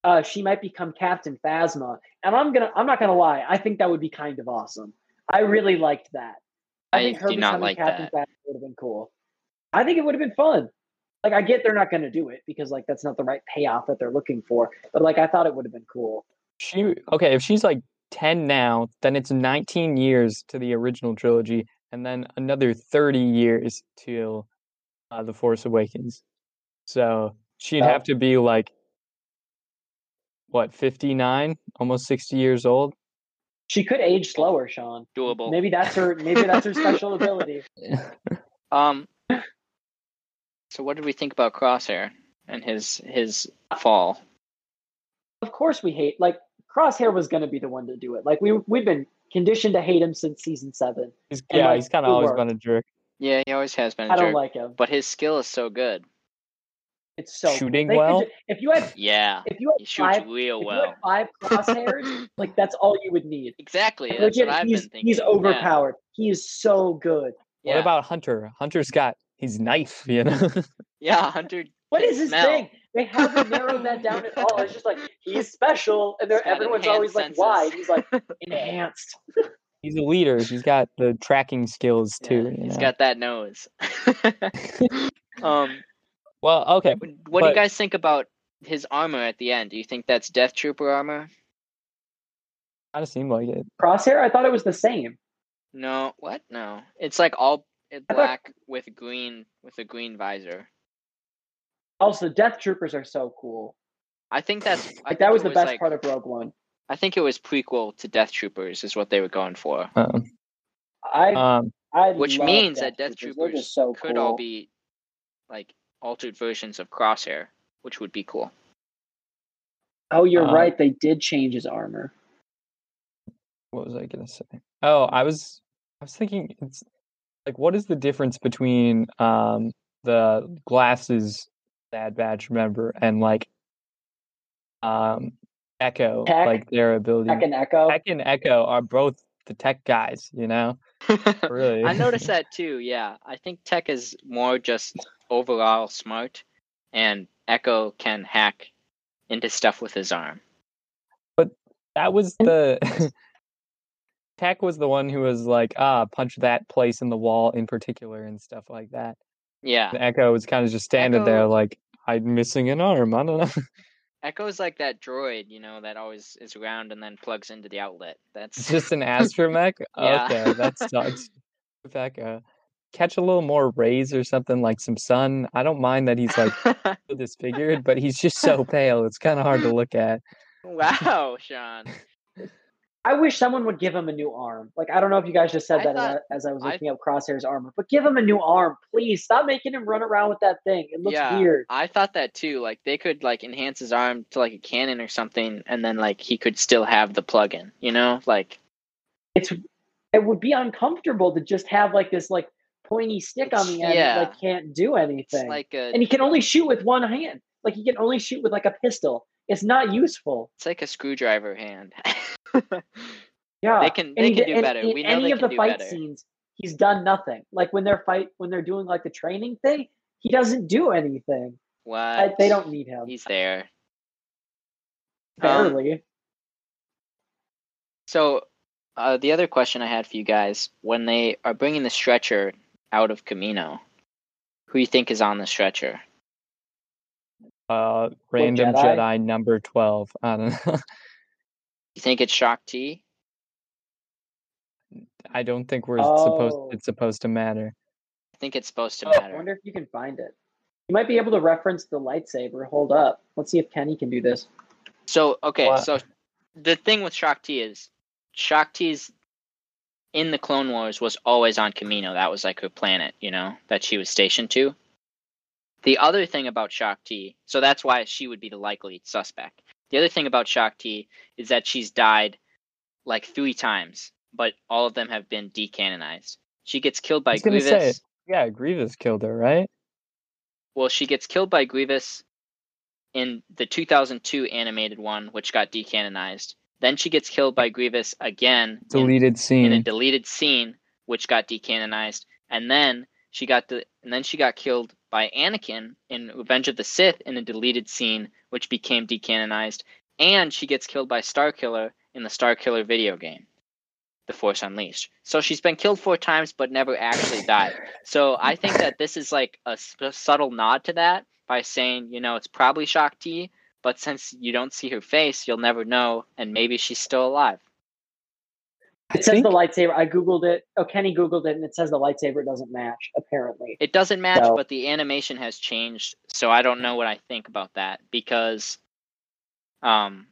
uh, she might become Captain Phasma, and I'm gonna I'm not gonna lie, I think that would be kind of awesome. I really liked that. I, I think her do not becoming like Captain that. Phasma would have been cool. I think it would have been fun. Like I get they're not gonna do it because like that's not the right payoff that they're looking for, but like I thought it would have been cool. She okay, if she's like 10 now, then it's 19 years to the original trilogy, and then another 30 years till uh, The Force Awakens. So she'd Oh. have to be like what, 59, almost 60 years old. She could age slower, Sean. Doable. Maybe that's her maybe that's her special ability. Um. So what did we think about Crosshair and his his fall? Of course we hate like Crosshair was gonna be the one to do it. Like we we've been conditioned to hate him since season seven. He's, yeah, like, he's kind of always worked. been a jerk. Yeah, he always has been a I don't jerk, like him. but his skill is so good. It's so. Shooting They could well? ju- if you had Yeah, if you had he shoots five real if you well. had five crosshairs, like that's all you would need. Exactly. Like, That's legit, what I've he's been thinking. he's Yeah, overpowered. He is so good. Yeah. What about Hunter? Hunter's got his knife, you know? Yeah, Hunter. What is his smell. thing? They haven't narrowed that down at all. It's just like he's special, and they're, He's got everyone's enhanced always like, "Why?" He's like, "Enhanced." he's a leader. He's got the tracking skills Yeah, too. you he's know? got that nose. um, Well, okay. what do you guys think about his armor at the end? Do you think that's Death Trooper armor? Kind of seemed like it. Crosshair. I thought it was the same. No. What? No. It's like all it thought- black with green with a green visor. Also, Death Troopers are so cool. I think that's. I Like think that was it the best like- part of Rogue One. I think it was prequel to Death Troopers is what they were going for. Um, I um, I Which love means that Death They're Troopers so could cool. all be like altered versions of Crosshair, which would be cool. Oh, you're uh, right. They did change his armor. what was I gonna say? Oh, I was I was thinking it's like what is the difference between um the glasses Bad Batch member and like um Echo, Tech? like their ability. Tech and Echo. Tech and Echo are both the tech guys, you know? Really. I noticed that too. Yeah, I think Tech is more just overall smart, and Echo can hack into stuff with his arm. But that was the Tech was the one who was like, ah, punch that place in the wall in particular and stuff like that. Yeah, And Echo was kind of just standing there like, I'm missing an arm. I don't know. Echo's like that droid, you know, that always is around and then plugs into the outlet. That's just an astromech. Yeah. Okay, that sucks. With Echo, catch a little more rays or something like some sun. I don't mind that he's like disfigured, but he's just so pale. It's kind of hard to look at. wow, Sean. I wish someone would give him a new arm. Like I don't know if you guys just said I that uh, thought- as I was I- looking up Crosshair's armor, but give him a new arm, please. Stop making him run around with that thing. It looks yeah, weird. I thought that too. Like they could like enhance his arm to like a cannon or something, and then like he could still have the plug-in. You know, like It's it would be uncomfortable to just have like this like pointy stick on the end Yeah. that like can't do it's anything. like a and he can only shoot with one hand. Like he can only shoot with like a pistol. It's not useful. it's like a screwdriver hand. Yeah, They can- they he can do in- better. In, We know any of the fight better. scenes, he's done nothing. Like when they're fight when they're doing like the training thing, he doesn't do anything. what? I, they don't need him. He's there. Um, Barely. So, uh, the other question I had for you guys: when they are bringing the stretcher out of Kamino, who you think is on the stretcher? Uh, random Jedi? Jedi? number twelve. I don't know. You think it's Shaak Ti? I don't think we're supposed. Oh. It's supposed to matter. I think it's supposed to Oh, I wonder if you can find it. You might be able to reference the lightsaber. Hold up. Let's see if Kenny can do this. So okay, What? so the thing with Shaak Ti is Shaak Ti's in the Clone Wars was always on Kamino. That was like her planet, you know, that she was stationed to. The other thing about Shaak Ti, so that's why she would be the likely suspect. The other thing about Shaak Ti is that she's died like three times, but all of them have been decanonized. She gets killed by Grievous. say, Yeah, Grievous killed her, right? Well, she gets killed by Grievous in the 2002 animated one, which got decanonized. Then she gets killed by Grievous again in, Deleted scene. in a deleted scene, which got decanonized. And then she got the and then she got killed by Anakin in Revenge of the Sith in a deleted scene, which became decanonized. And she gets killed by Starkiller in the Starkiller video game, The Force Unleashed. So she's been killed four times, but never actually died. So I think that this is like a subtle nod to that by saying, you know, it's probably Shaak Ti, but since you don't see her face, you'll never know, and maybe she's still alive. I It says think- the lightsaber. I googled it. Oh, Kenny googled it, and it says the lightsaber doesn't match. Apparently, It doesn't match, So- but the animation has changed, so I don't know what I think about that because, um,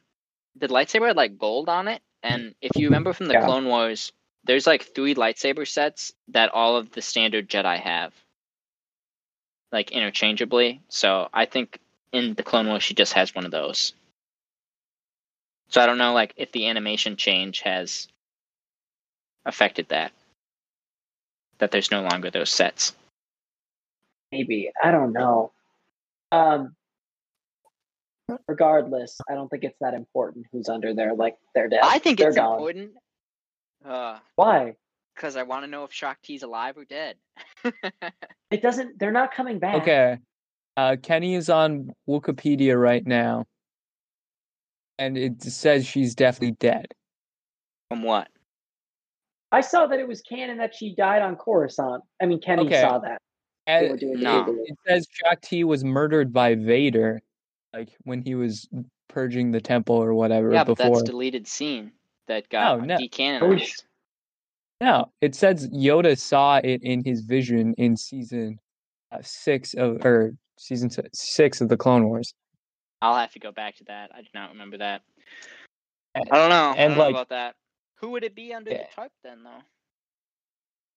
the lightsaber had like gold on it, and if you remember from the Yeah. Clone Wars, there's like three lightsaber sets that all of the standard Jedi have, like interchangeably. So I think in the Clone Wars she just has one of those. So I don't know, like if the animation change has affected that, that there's no longer those sets. maybe I don't know. Um, regardless, I don't think it's that important who's under there. Like they're dead. I think They're it's gone. important. Uh, Why? because I want to know if Shaak Ti's alive or dead. It doesn't. They're not coming back. Okay. Uh, Kenny is on Wikipedia right now, and it says she's definitely dead. From what? I saw that it was canon that she died on Coruscant. I mean, Kenny Okay. saw that. They And No. Google. it says Shaak Ti was murdered by Vader, like when he was purging the temple or whatever Yeah, but that's deleted scene that got No, no. decanonized. No, it says Yoda saw it in his vision in season uh, six of or season s- six of the Clone Wars. I'll have to go back to that. I do not remember that. And- I don't know. I and, don't know about that. Who would it be under Yeah. the tarp then, though?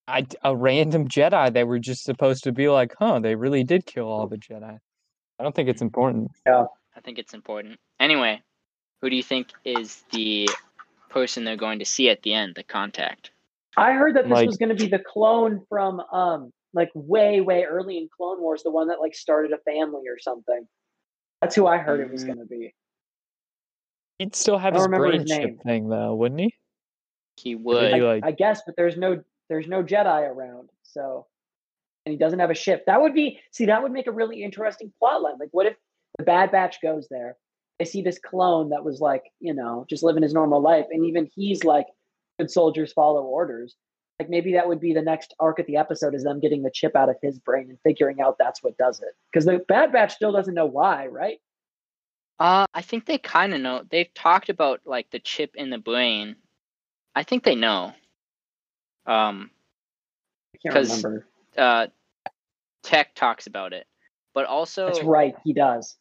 I, a random Jedi. They were just supposed to be like, huh? They really did kill all the Jedi. I don't think it's important. Yeah, I think it's important. Anyway, who do you think is the person they're going to see at the end, the contact? I heard that this Like- was going to be the clone from um like way way early in Clone Wars, the one that like started a family or something. That's who I heard it was Mm. going to be. He'd still have I his don't brain his chip name. thing though, wouldn't he? He Would would. he, like- I guess, but there's no there's no Jedi around, so and he doesn't have a ship. That would be see that would make a really interesting plot line. Like, what if the Bad Batch goes there? They see this clone that was like you know just living his normal life, and even he's like, "Good soldiers follow orders." Like maybe that would be the next arc of the episode is them getting the chip out of his brain and figuring out that's what does it. Because the Bad Batch still doesn't know why, right? Uh, I think they kind of know. They've talked about like the chip in the brain. I think they know. Um, I can't 'Cause- remember. uh, Tech talks about it, but also That's right, he does.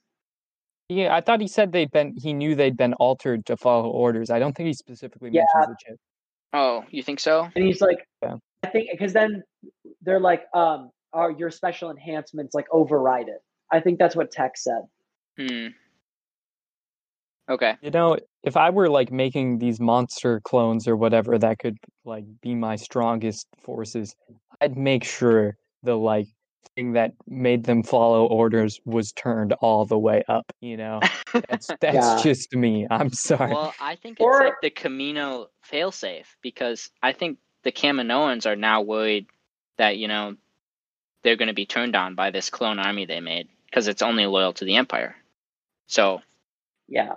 Yeah, I thought he said they'd been. He knew they'd been altered to follow orders. I don't think he specifically Yeah. mentions the chip. Oh, you think so? And he's like, Yeah. I think because then they're like, um, are your special enhancements like override it? I think that's what Tech said. Hmm. Okay. You know, if I were like making these monster clones or whatever that could like be my strongest forces, I'd make sure the like thing that made them follow orders was turned all the way up, you know. That's that's Yeah. just me. I'm sorry. well, I think it's Or- like the Kamino failsafe because I think the Kaminoans are now worried that you know they're going to be turned on by this clone army they made because it's only loyal to the Empire. So Yeah.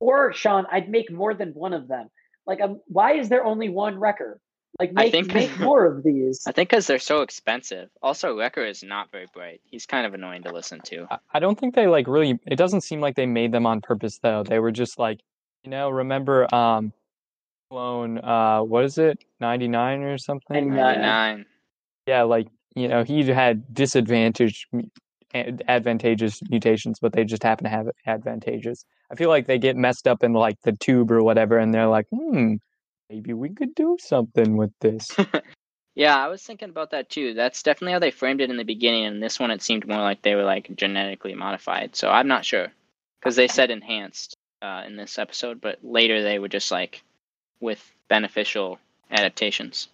Or Sean, I'd make more than one of them. Like, um, why is there only one wrecker? Like, I think- make more of these. I think because they're so expensive. Also, Wrecker is not very bright. He's kind of annoying to listen to. I- I don't think they like really it doesn't seem like they made them on purpose though. They were just like, you know, remember um clone uh what is it? 99 or something? 99. Yeah, like you know he had disadvantaged advantageous mutations, but they just happen to have advantageous. I feel like they get messed up in like the tube or whatever, and they're like, hmm, maybe we could do something with this. Yeah, I was thinking about that too. That's definitely how they framed it in the beginning. And this one, it seemed more like they were like genetically modified. So I'm not sure because they said enhanced uh, in this episode, but later they were just like with beneficial adaptations.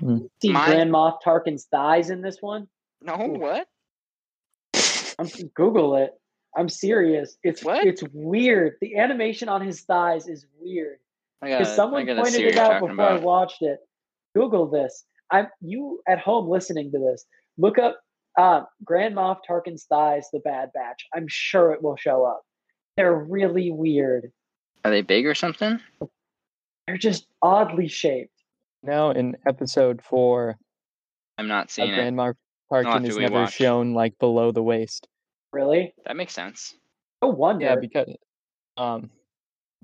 See My- Grand Moff Tarkin's thighs in this one. No, Ooh. what? I'm Google it. I'm serious. It's What? it's weird. The animation on his thighs is weird. I Because someone I pointed it out talking before I watched it. Google this. I'm you at home listening to this. Look up uh, Grand Moff Tarkin's thighs, The Bad Batch. I'm sure it will show up. They're really weird. Are they big or something? They're just oddly shaped. now in episode four, I'm not uh, seeing it. Grand Moff Tarkin is never rewatch. shown like below the waist. Really? That makes sense. No wonder. Yeah, because um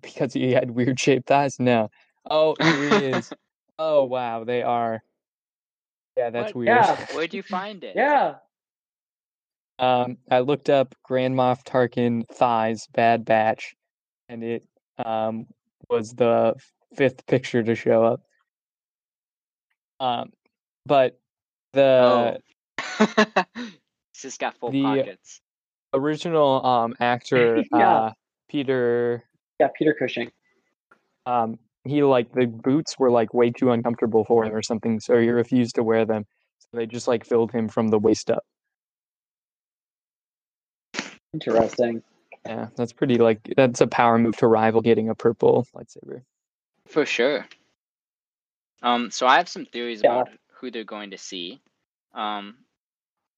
because he had weird shaped thighs. No. Oh, he is. oh wow, they are. Yeah, that's What? weird. Yeah. Where'd you find it? yeah. Um, I looked up Grand Moff Tarkin thighs Bad Batch, and it um was the fifth picture to show up. Um, but the Oh. Just got full The- pockets. original um actor Yeah. uh Peter Yeah, Peter Cushing. um he like the boots were like way too uncomfortable for him or something, so he refused to wear them. So they just like filled him from the waist up. Interesting. Yeah, that's pretty like that's a power move to rival getting a purple lightsaber. For sure. Um, so I have some theories Yeah. about who they're going to see. Um,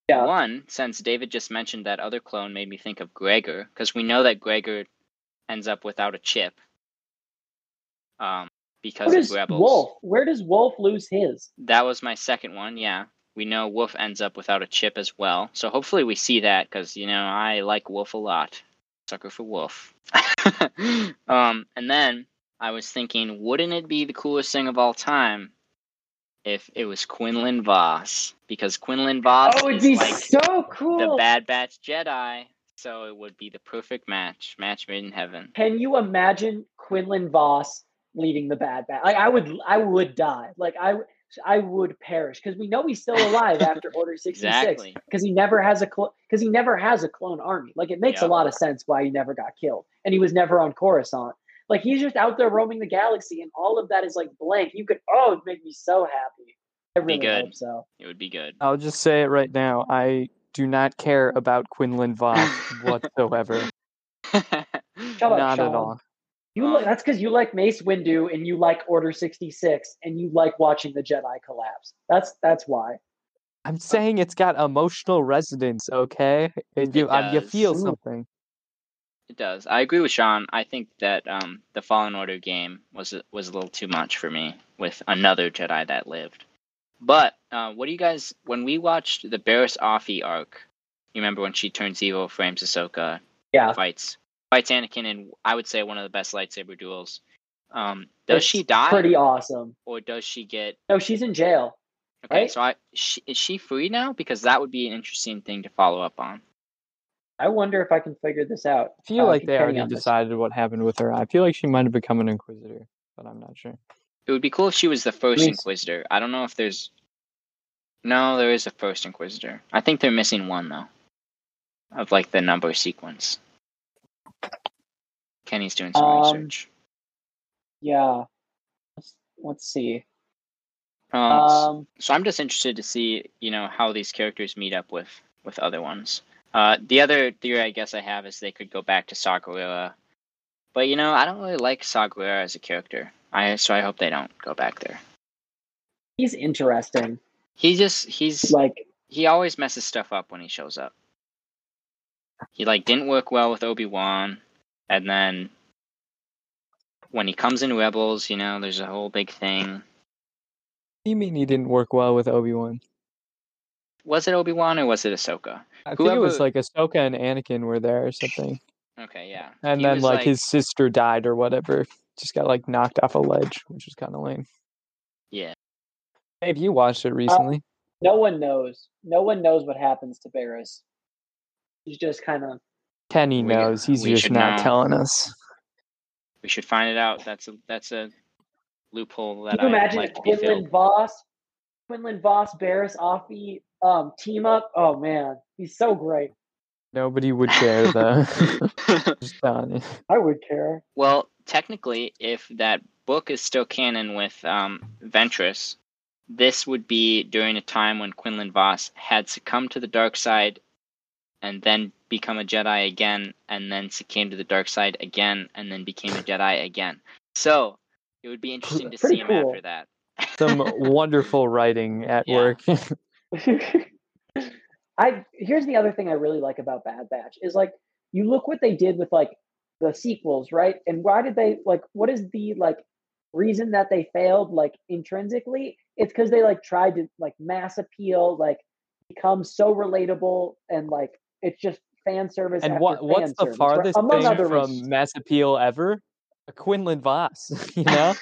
Yeah. one, since David just mentioned that other clone, made me think of Gregor, because we know that Gregor ends up without a chip. Um, because of Rebels. Wolf? Where does Wolf lose his? That was my second one. Yeah, we know Wolf ends up without a chip as well. So hopefully we see that because you know I like Wolf a lot. Sucker for Wolf. um, and then I was thinking, wouldn't it be the coolest thing of all time if it was Quinlan Vos? Because Quinlan Vos Oh, it'd is be like so cool. the Bad Batch Jedi, so it would be the perfect match, match made in heaven. Can you imagine Quinlan Vos leading the Bad Batch? Like I would, I would die. Like I, I would perish because we know he's still alive after Order sixty six Exactly. because he never has a clone because he never has a clone army. Like it makes a lot of sense why he never got killed and he was never on Coruscant. Like he's just out there roaming the galaxy and all of that is like blank. You could oh, it'd make me so happy. I Be really good. hope so. It would be good. I'll just say it right now. I do not care about Quinlan Vos whatsoever. Shut up, not Sean. at all. You like that's because you like Mace Windu and you like Order sixty six and you like watching the Jedi collapse. That's that's why. I'm saying it's got emotional resonance, okay? And you, um, you feel Ooh. something. It does. I agree with Sean. I think that um, the Fallen Order game was was a little too much for me with another Jedi that lived. But uh, what do you guys? When we watched the Barriss Offee arc, you remember when she turns evil, frames Ahsoka, Yeah. fights fights Anakin, and I would say one of the best lightsaber duels. Um, does It's she die, Pretty awesome. or does she get? No, she's in jail. Okay, Right? so I she, is she free now? Because that would be an interesting thing to follow up on. I wonder if I can figure this out. I feel Uh, like they depending already on this. decided what happened with her. I feel like she might have become an inquisitor, but I'm not sure. It would be cool if she was the first mean- Inquisitor. I don't know if there's. No, there is a first Inquisitor. I think they're missing one though. Of like the number sequence. Kenny's doing some Um, research. Yeah. Let's, let's see. Um, Um, so I'm just interested to see, you know, how these characters meet up with with other ones. Uh, the other theory I guess I have is they could go back to Saw Gerrera. but you know, I don't really like Saw Gerrera as a character. I so I hope they don't go back there. he's interesting. He just he's Like, he always messes stuff up when he shows up. He like didn't work well with Obi Wan, and then when he comes in Rebels, you know, there's a whole big thing. You mean he didn't work well with Obi Wan? Was it Obi Wan or was it Ahsoka? I think it was like Ahsoka and Anakin were there or something, Okay, yeah. and He then was, like, his sister died or whatever. Just got like knocked off a ledge, which was kind of lame. Yeah. Hey, have you watched it recently? No one knows. No one knows what happens to Barriss. He's just kind of. Kenny We- knows. He's we just should not know. telling us. We should find it out. That's a that's a loophole that Can you I'd imagine like if to be Quinlan filled. Vos, Quinlan Vos, Barriss, Offee um, team up? Oh man, he's so great. Nobody would care though. just. I would care. well, technically, if that book is still canon with um, Ventress, this would be during a time when Quinlan Vos had succumbed to the dark side, and then become a Jedi again, and then succumbed to the dark side again, and then became a Jedi again. So it would be interesting to Pretty see him cool. after that. Some wonderful writing at Yeah. work. I here's the other thing I really like about Bad Batch is like you look what they did with like the sequels, right? And why did they like what is the like reason that they failed like intrinsically? It's because they like tried to like mass appeal, like become so relatable and like it's just fan service. and what what's the service, farthest Among thing from mass appeal ever? A Quinlan Vos, you know?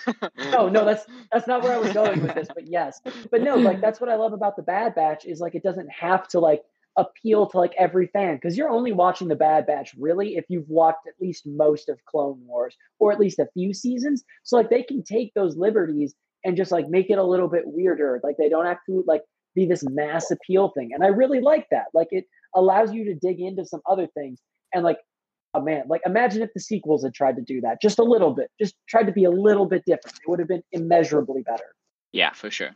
No, no, that's that's not where I was going with this, but yes. But no, like that's what I love about the Bad Batch is like it doesn't have to like appeal to like every fan because you're only watching the Bad Batch really if you've watched at least most of Clone Wars or at least a few seasons. So like they can take those liberties and just like make it a little bit weirder. Like they don't have to like be this mass appeal thing. And I really like that. Like it allows you to dig into some other things and like oh man, like imagine if the sequels had tried to do that just a little bit, just tried to be a little bit different. It would have been immeasurably better. Yeah, for sure.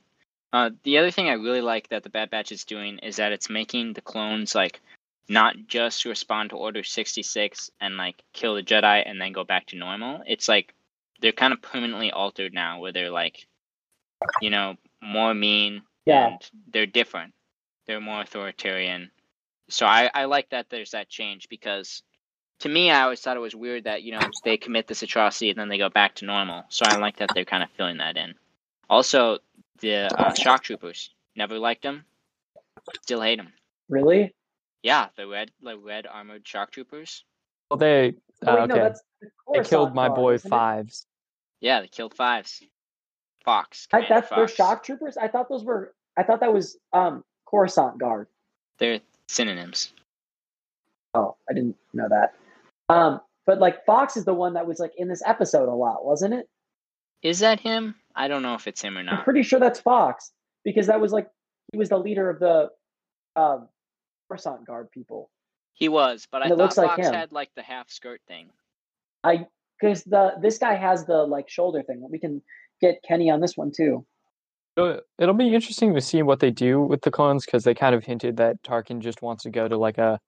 Uh, the other thing I really like that the Bad Batch is doing is that it's making the clones like not just respond to Order sixty six and like kill the Jedi and then go back to normal. It's like they're kind of permanently altered now, where they're like, you know, more mean Yeah. and they're different. They're more authoritarian. So I, I like that there's that change because to me I always thought it was weird that, you know, they commit this atrocity and then they go back to normal. So I like that they're kind of filling that in. Also, the uh, shock troopers never liked them. Still hate them. Really? Yeah, the red, the red armored shock troopers. Well, they Oh, uh, wait, okay. no, that's the they killed my boy isn't it? Fives. Yeah, they killed fives. Fox. I, Commander that's their Fox. shock troopers. I thought those were. I thought that was um Coruscant Guard. They're synonyms. Oh, I didn't know that. Um, but like Fox is the one that was like in this episode a lot, wasn't it? Is that him? I don't know if it's him or not. I'm pretty sure that's Fox because that was like he was the leader of the um Coruscant Guard people. He was, but I And it thought looks like Fox him. had like the half skirt thing. I because the this guy has the like shoulder thing. We can get Kenny on this one too. So It'll be interesting to see what they do with the clones because they kind of hinted that Tarkin just wants to go to like a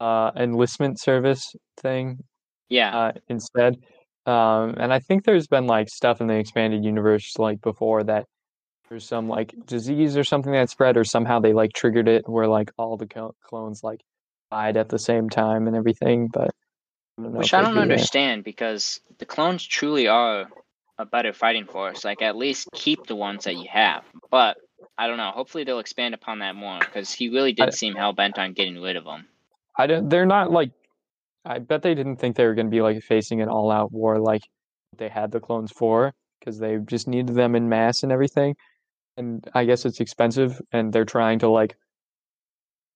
uh, enlistment service thing Yeah, uh, instead. Um, and I think there's been like stuff in the expanded universe like before that there's some like disease or something that spread or somehow they like triggered it where like all the clones like died at the same time and everything. But I don't know which I don't do that. understand because the clones truly are a better fighting force. Like at least keep the ones that you have. But I don't know. Hopefully they'll expand upon that more because he really did I- seem hell bent on getting rid of them. I don't. They're not like. I bet they didn't think they were going to be like facing an all-out war like they had the clones for, because they just needed them in mass and everything. And I guess it's expensive, and they're trying to like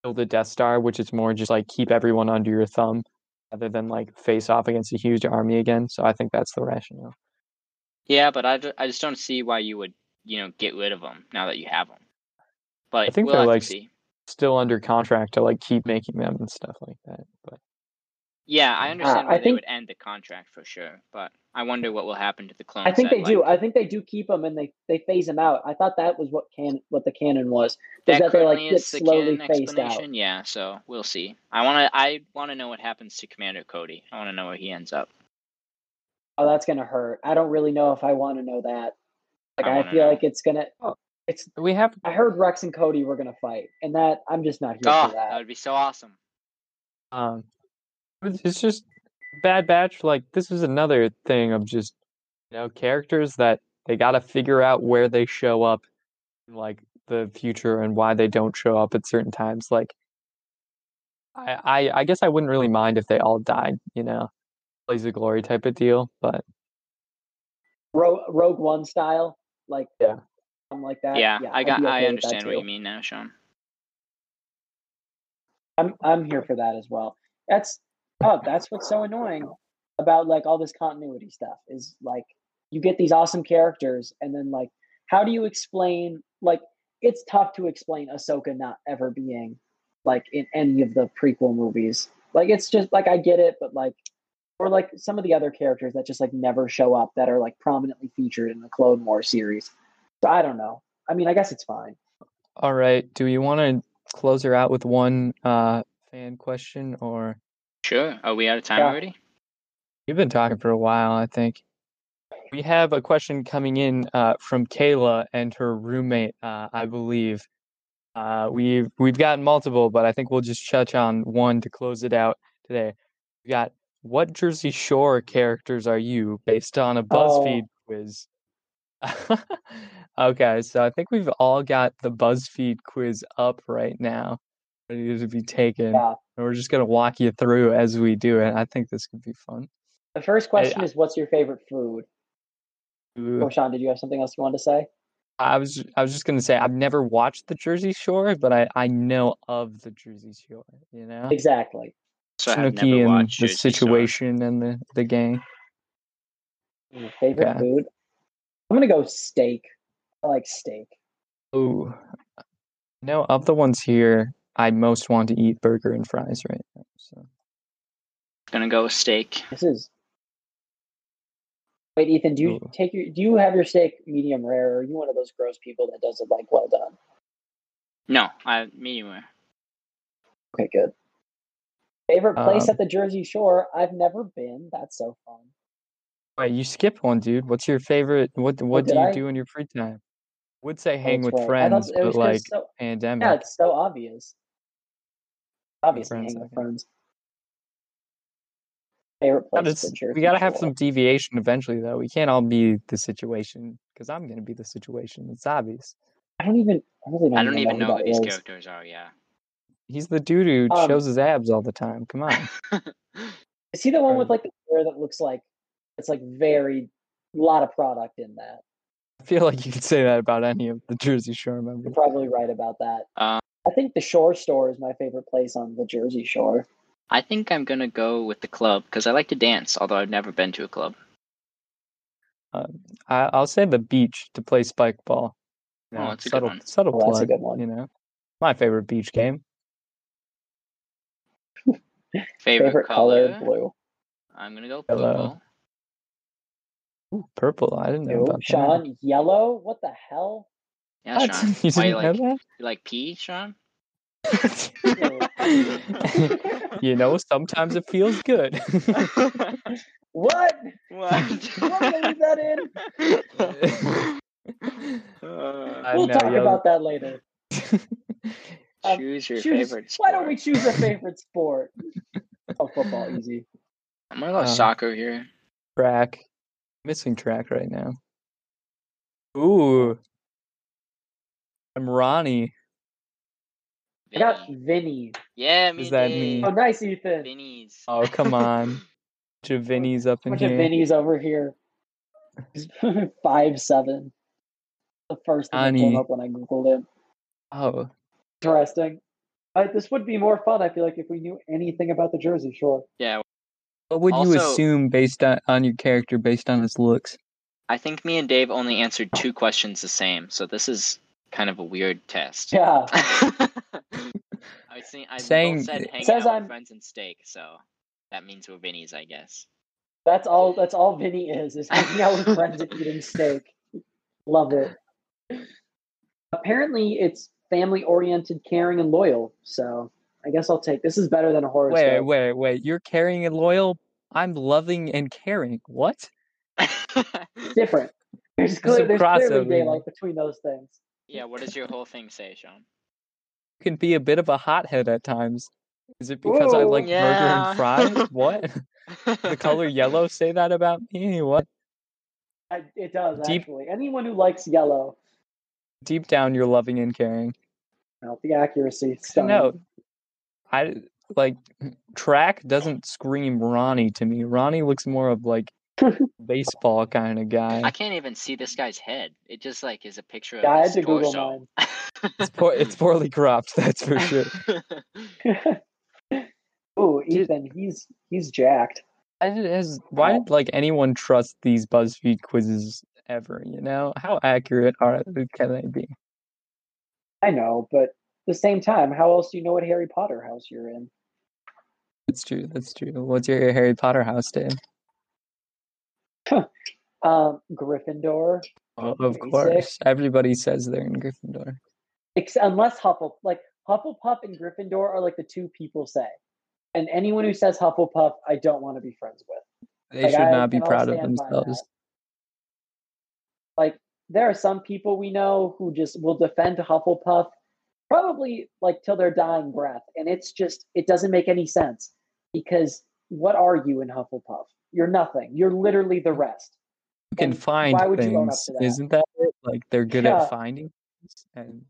build a Death Star, which is more just like keep everyone under your thumb, rather than like face off against a huge army again. So I think that's the rationale. Yeah, but I, I just don't see why you would you know get rid of them now that you have them. But I think we'll they're like. Still under contract to like keep making them and stuff like that. But Yeah, I understand I why they think- would end the contract for sure, but I wonder what will happen to the clones. I think that, they do. I think they do keep them and they they phase them out. I thought that was what can what the canon was. Is that, that they like get is slowly phased out. Yeah, so we'll see. I want to. I want to know what happens to Commander Cody. I want to know where he ends up. Oh, that's gonna hurt. I don't really know if I want to know that. Like I I, feel know. like it's gonna. Oh. It's. we have I heard Rex and Cody were gonna fight, and that I'm just not here Oh, for that that. would be so awesome. Um, it's it's just Bad Batch. Like this is another thing of just you know characters that they got to figure out where they show up, in, like the future and why they don't show up at certain times. Like I, I, I guess I wouldn't really mind if they all died. You know, plays of glory type of deal. But Rogue, Rogue One style, like Yeah. something like that. yeah, I I'd got. be I okay with that understand what you mean now, Sean. I'm I'm here for that as well. That's oh, that's what's so annoying about like all this continuity stuff is like you get these awesome characters and then like how do you explain like it's tough to explain Ahsoka not ever being like in any of the prequel movies. Like it's just like I get it, but like or like some of the other characters that just like never show up that are like prominently featured in the Clone Wars series. So I don't know. I mean, I guess it's fine. All right. Do you want to close her out with one uh, fan question, or Sure. Are we out of time Yeah. already? you've been talking for a while? I think we have a question coming in uh, from Kayla and her roommate, uh, I believe. Uh, we've we've gotten multiple, but I think we'll just touch on one to close it out today. We got what Jersey Shore characters are you based on a BuzzFeed quiz? okay, so I think we've all got the BuzzFeed quiz up right now, ready to be taken. Yeah. And we're just gonna walk you through as we do it. I think this could be fun. The first question is what's your favorite food? Ooh. Or Sean, did you have something else you wanted to say? I was I was just gonna say I've never watched the Jersey Shore, but I I know of the Jersey Shore. You know, Exactly. So I have Snooki never and the Jersey Shore. situation and the the gang. Your favorite Okay. food? I'm gonna go steak. I like steak. Ooh, no, of the ones here, I most want to eat burger and fries right now. So Gonna go with steak. This is. Wait, Ethan, do you Ooh. take your do you have your steak medium rare, or are you one of those gross people that does it like well done? No, I medium rare. Okay, good. Favorite place Um, at the Jersey Shore? I've never been. That's so fun. wait, you skipped one, dude. What's your favorite? What what do you I? do in your free time? Would say Oh, hang that's with right. Friends, but like so, pandemic. yeah, it's so obvious. Obviously, friends, hang with okay. friends. Favorite place Gotta at s- the Jersey we gotta have some deviation eventually, though. We can't all be the situation because I'm gonna be the situation. It's obvious. I don't even. I really don't, I don't even know who who that these is. characters are. Yeah. He's the dude who Um, shows his abs all the time. Come on. Is he the one with like the hair that looks like it's like very a lot of product in that? I feel like you could say that about any of the Jersey Shore members. You're probably right about that. Um, I think the Shore Store is my favorite place on the Jersey Shore. I think I'm gonna go with the club because I like to dance, although I've never been to a club. Um, I, I'll say the beach to play spike ball. You Oh, know, that's a good one. subtle Oh, that's a good one. You know, my favorite beach game. Favorite, Favorite, color? color, blue. I'm gonna go Yellow. purple. Ooh, purple. I didn't know Blue. about Sean, yellow. What the hell? Yeah, that. Sean. You Why didn't like know you like pee, Sean? you know, sometimes it feels good. What? what? You want me to leave that in? Uh, we'll know, talk yellow- about that later. Um, choose your Choose- favorite. Why don't we choose a favorite sport? Oh, football, easy. I'm gonna go Um, soccer here. track. Missing track right now. Ooh. I'm Ronnie. I got Vinny. Vinny. Yeah, does me that too. mean? Oh, nice, Ethan. Vinny's. Oh, come on. Bunch of Vinnies up in bunch of here. Vinnies over here. Five seven. The first thing that Ani. came up when I googled him. Oh, Interesting. Uh, this would be more fun. I feel like if we knew anything about the Jersey Shore. Yeah, what would you assume based on, on your character, based on his looks? I think me and Dave only answered two questions the same, so this is kind of a weird test. Yeah. I see. I Saying- both said it hanging says out I'm- with friends and steak, so that means we're Vinny's, I guess. That's all. That's all Vinny is. Is hanging out with friends and eating steak. Love it. Apparently, it's family oriented, caring, and loyal. So I guess I'll take. This is better than a horoscope. Wait, wait, wait. You're caring and loyal. I'm loving and caring. What? Different. There's, There's clear, there's clearly crossover. daylight between those things. Yeah, what does your whole thing say, Sean? Can be a bit of a hothead at times. Is it because I Ooh, like burger yeah. and fries? What? the color yellow say that about me? What? I, it does Deep- actually. Anyone who likes yellow, Deep down, you're loving and caring. you the accuracy. Stunning. no, I like track doesn't scream Ronnie to me. Ronnie looks more of like baseball kind of guy. I can't even see this guy's head. It just like is a picture of Yeah, I his had to Google torso. It's, poor, it's poorly cropped, that's for sure. Ooh, Dude. Ethan, he's he's jacked. Has- why did like anyone trust these BuzzFeed quizzes ever? You know, how accurate are can they be? I know, but at the same time, how else do you know what Harry Potter house you're in? That's true. That's true. What's your Harry Potter house, Dave? Um, Gryffindor, Oh, of Basic. course, everybody says they're in Gryffindor. unless Huffle, like Hufflepuff and Gryffindor are like the two people say, and anyone who says Hufflepuff, I don't want to be friends with. They Like, should I not be proud of themselves. Like there are some people we know who just will defend Hufflepuff, probably like till their dying breath, and it's just it doesn't make any sense because what are you in Hufflepuff? You're nothing. You're literally the rest. You can and find why would you own up things, to that? isn't that it? Like they're good Yeah. at finding things and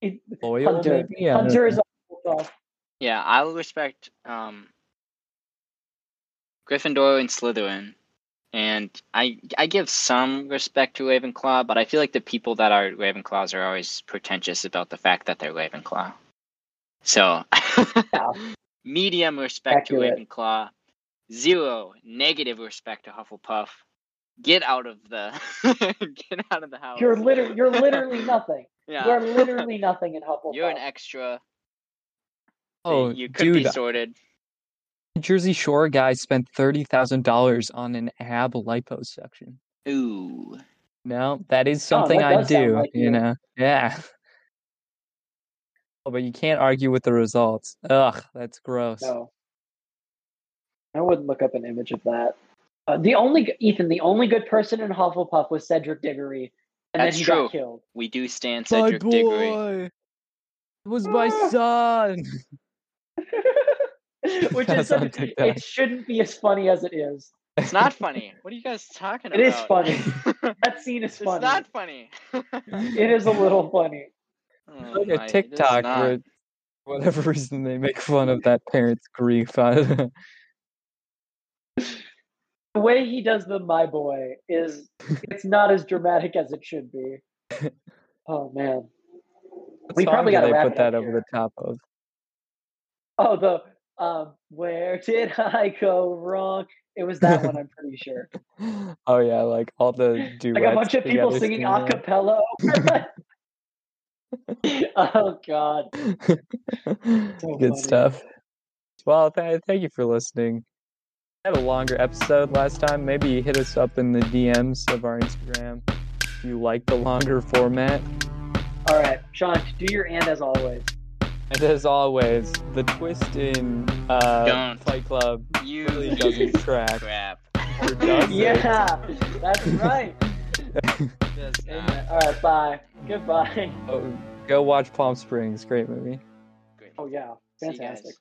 It, loyal, Hunter, maybe. I Hunter is know. a Hufflepuff. yeah, I will respect um, Gryffindor and Slytherin, and I I give some respect to Ravenclaw, but I feel like the people that are Ravenclaws are always pretentious about the fact that they're Ravenclaw. So, medium respect Accurate. to Ravenclaw, zero negative respect to Hufflepuff. Get out of the get out of the house. You're literally you're literally nothing. yeah. You're literally nothing in Hufflepuff. You're an extra. Oh, you could be dude, uh, sorted. Jersey Shore guy spent thirty thousand dollars on an ab liposuction. Ooh. No, that is oh, something that I do. like you you. know, yeah. Oh, but you can't argue with the results. Ugh, that's gross. No. I wouldn't look up an image of that. Uh, the only Ethan, the only good person in Hufflepuff was Cedric Diggory, and That's then he true. got killed. We do stand My Cedric Diggory. boy, it was my Ah. son. Which is on such- it shouldn't be as funny as it is. It's not funny. What are you guys talking It about? It is funny. That scene is funny. it's not funny. It is a little funny. Oh like my, a it is TikTok where, for whatever reason, they make fun of that parent's grief. The way he does the "my boy" is it's not as dramatic as it should be. Oh man. What We probably gotta put that over here. the top of. Oh, the um, where did I go wrong? It was that one, I'm pretty sure. Oh yeah, like all the duets. Like a bunch of people singing singing a cappella. oh God. So Good funny. stuff. Well, th- thank you for listening. Had a longer episode last time. Maybe you hit us up in the DMs of our Instagram if you like the longer format. All right, Sean, do your and as always. And as always, the twist in uh, Don't. Fight Club You really doesn't track. crap. Or does it? Yeah, that's right. Does Amen. not. All right, bye. Goodbye. Oh, go watch Palm Springs. Great movie. Great. Oh yeah, See you guys. fantastic.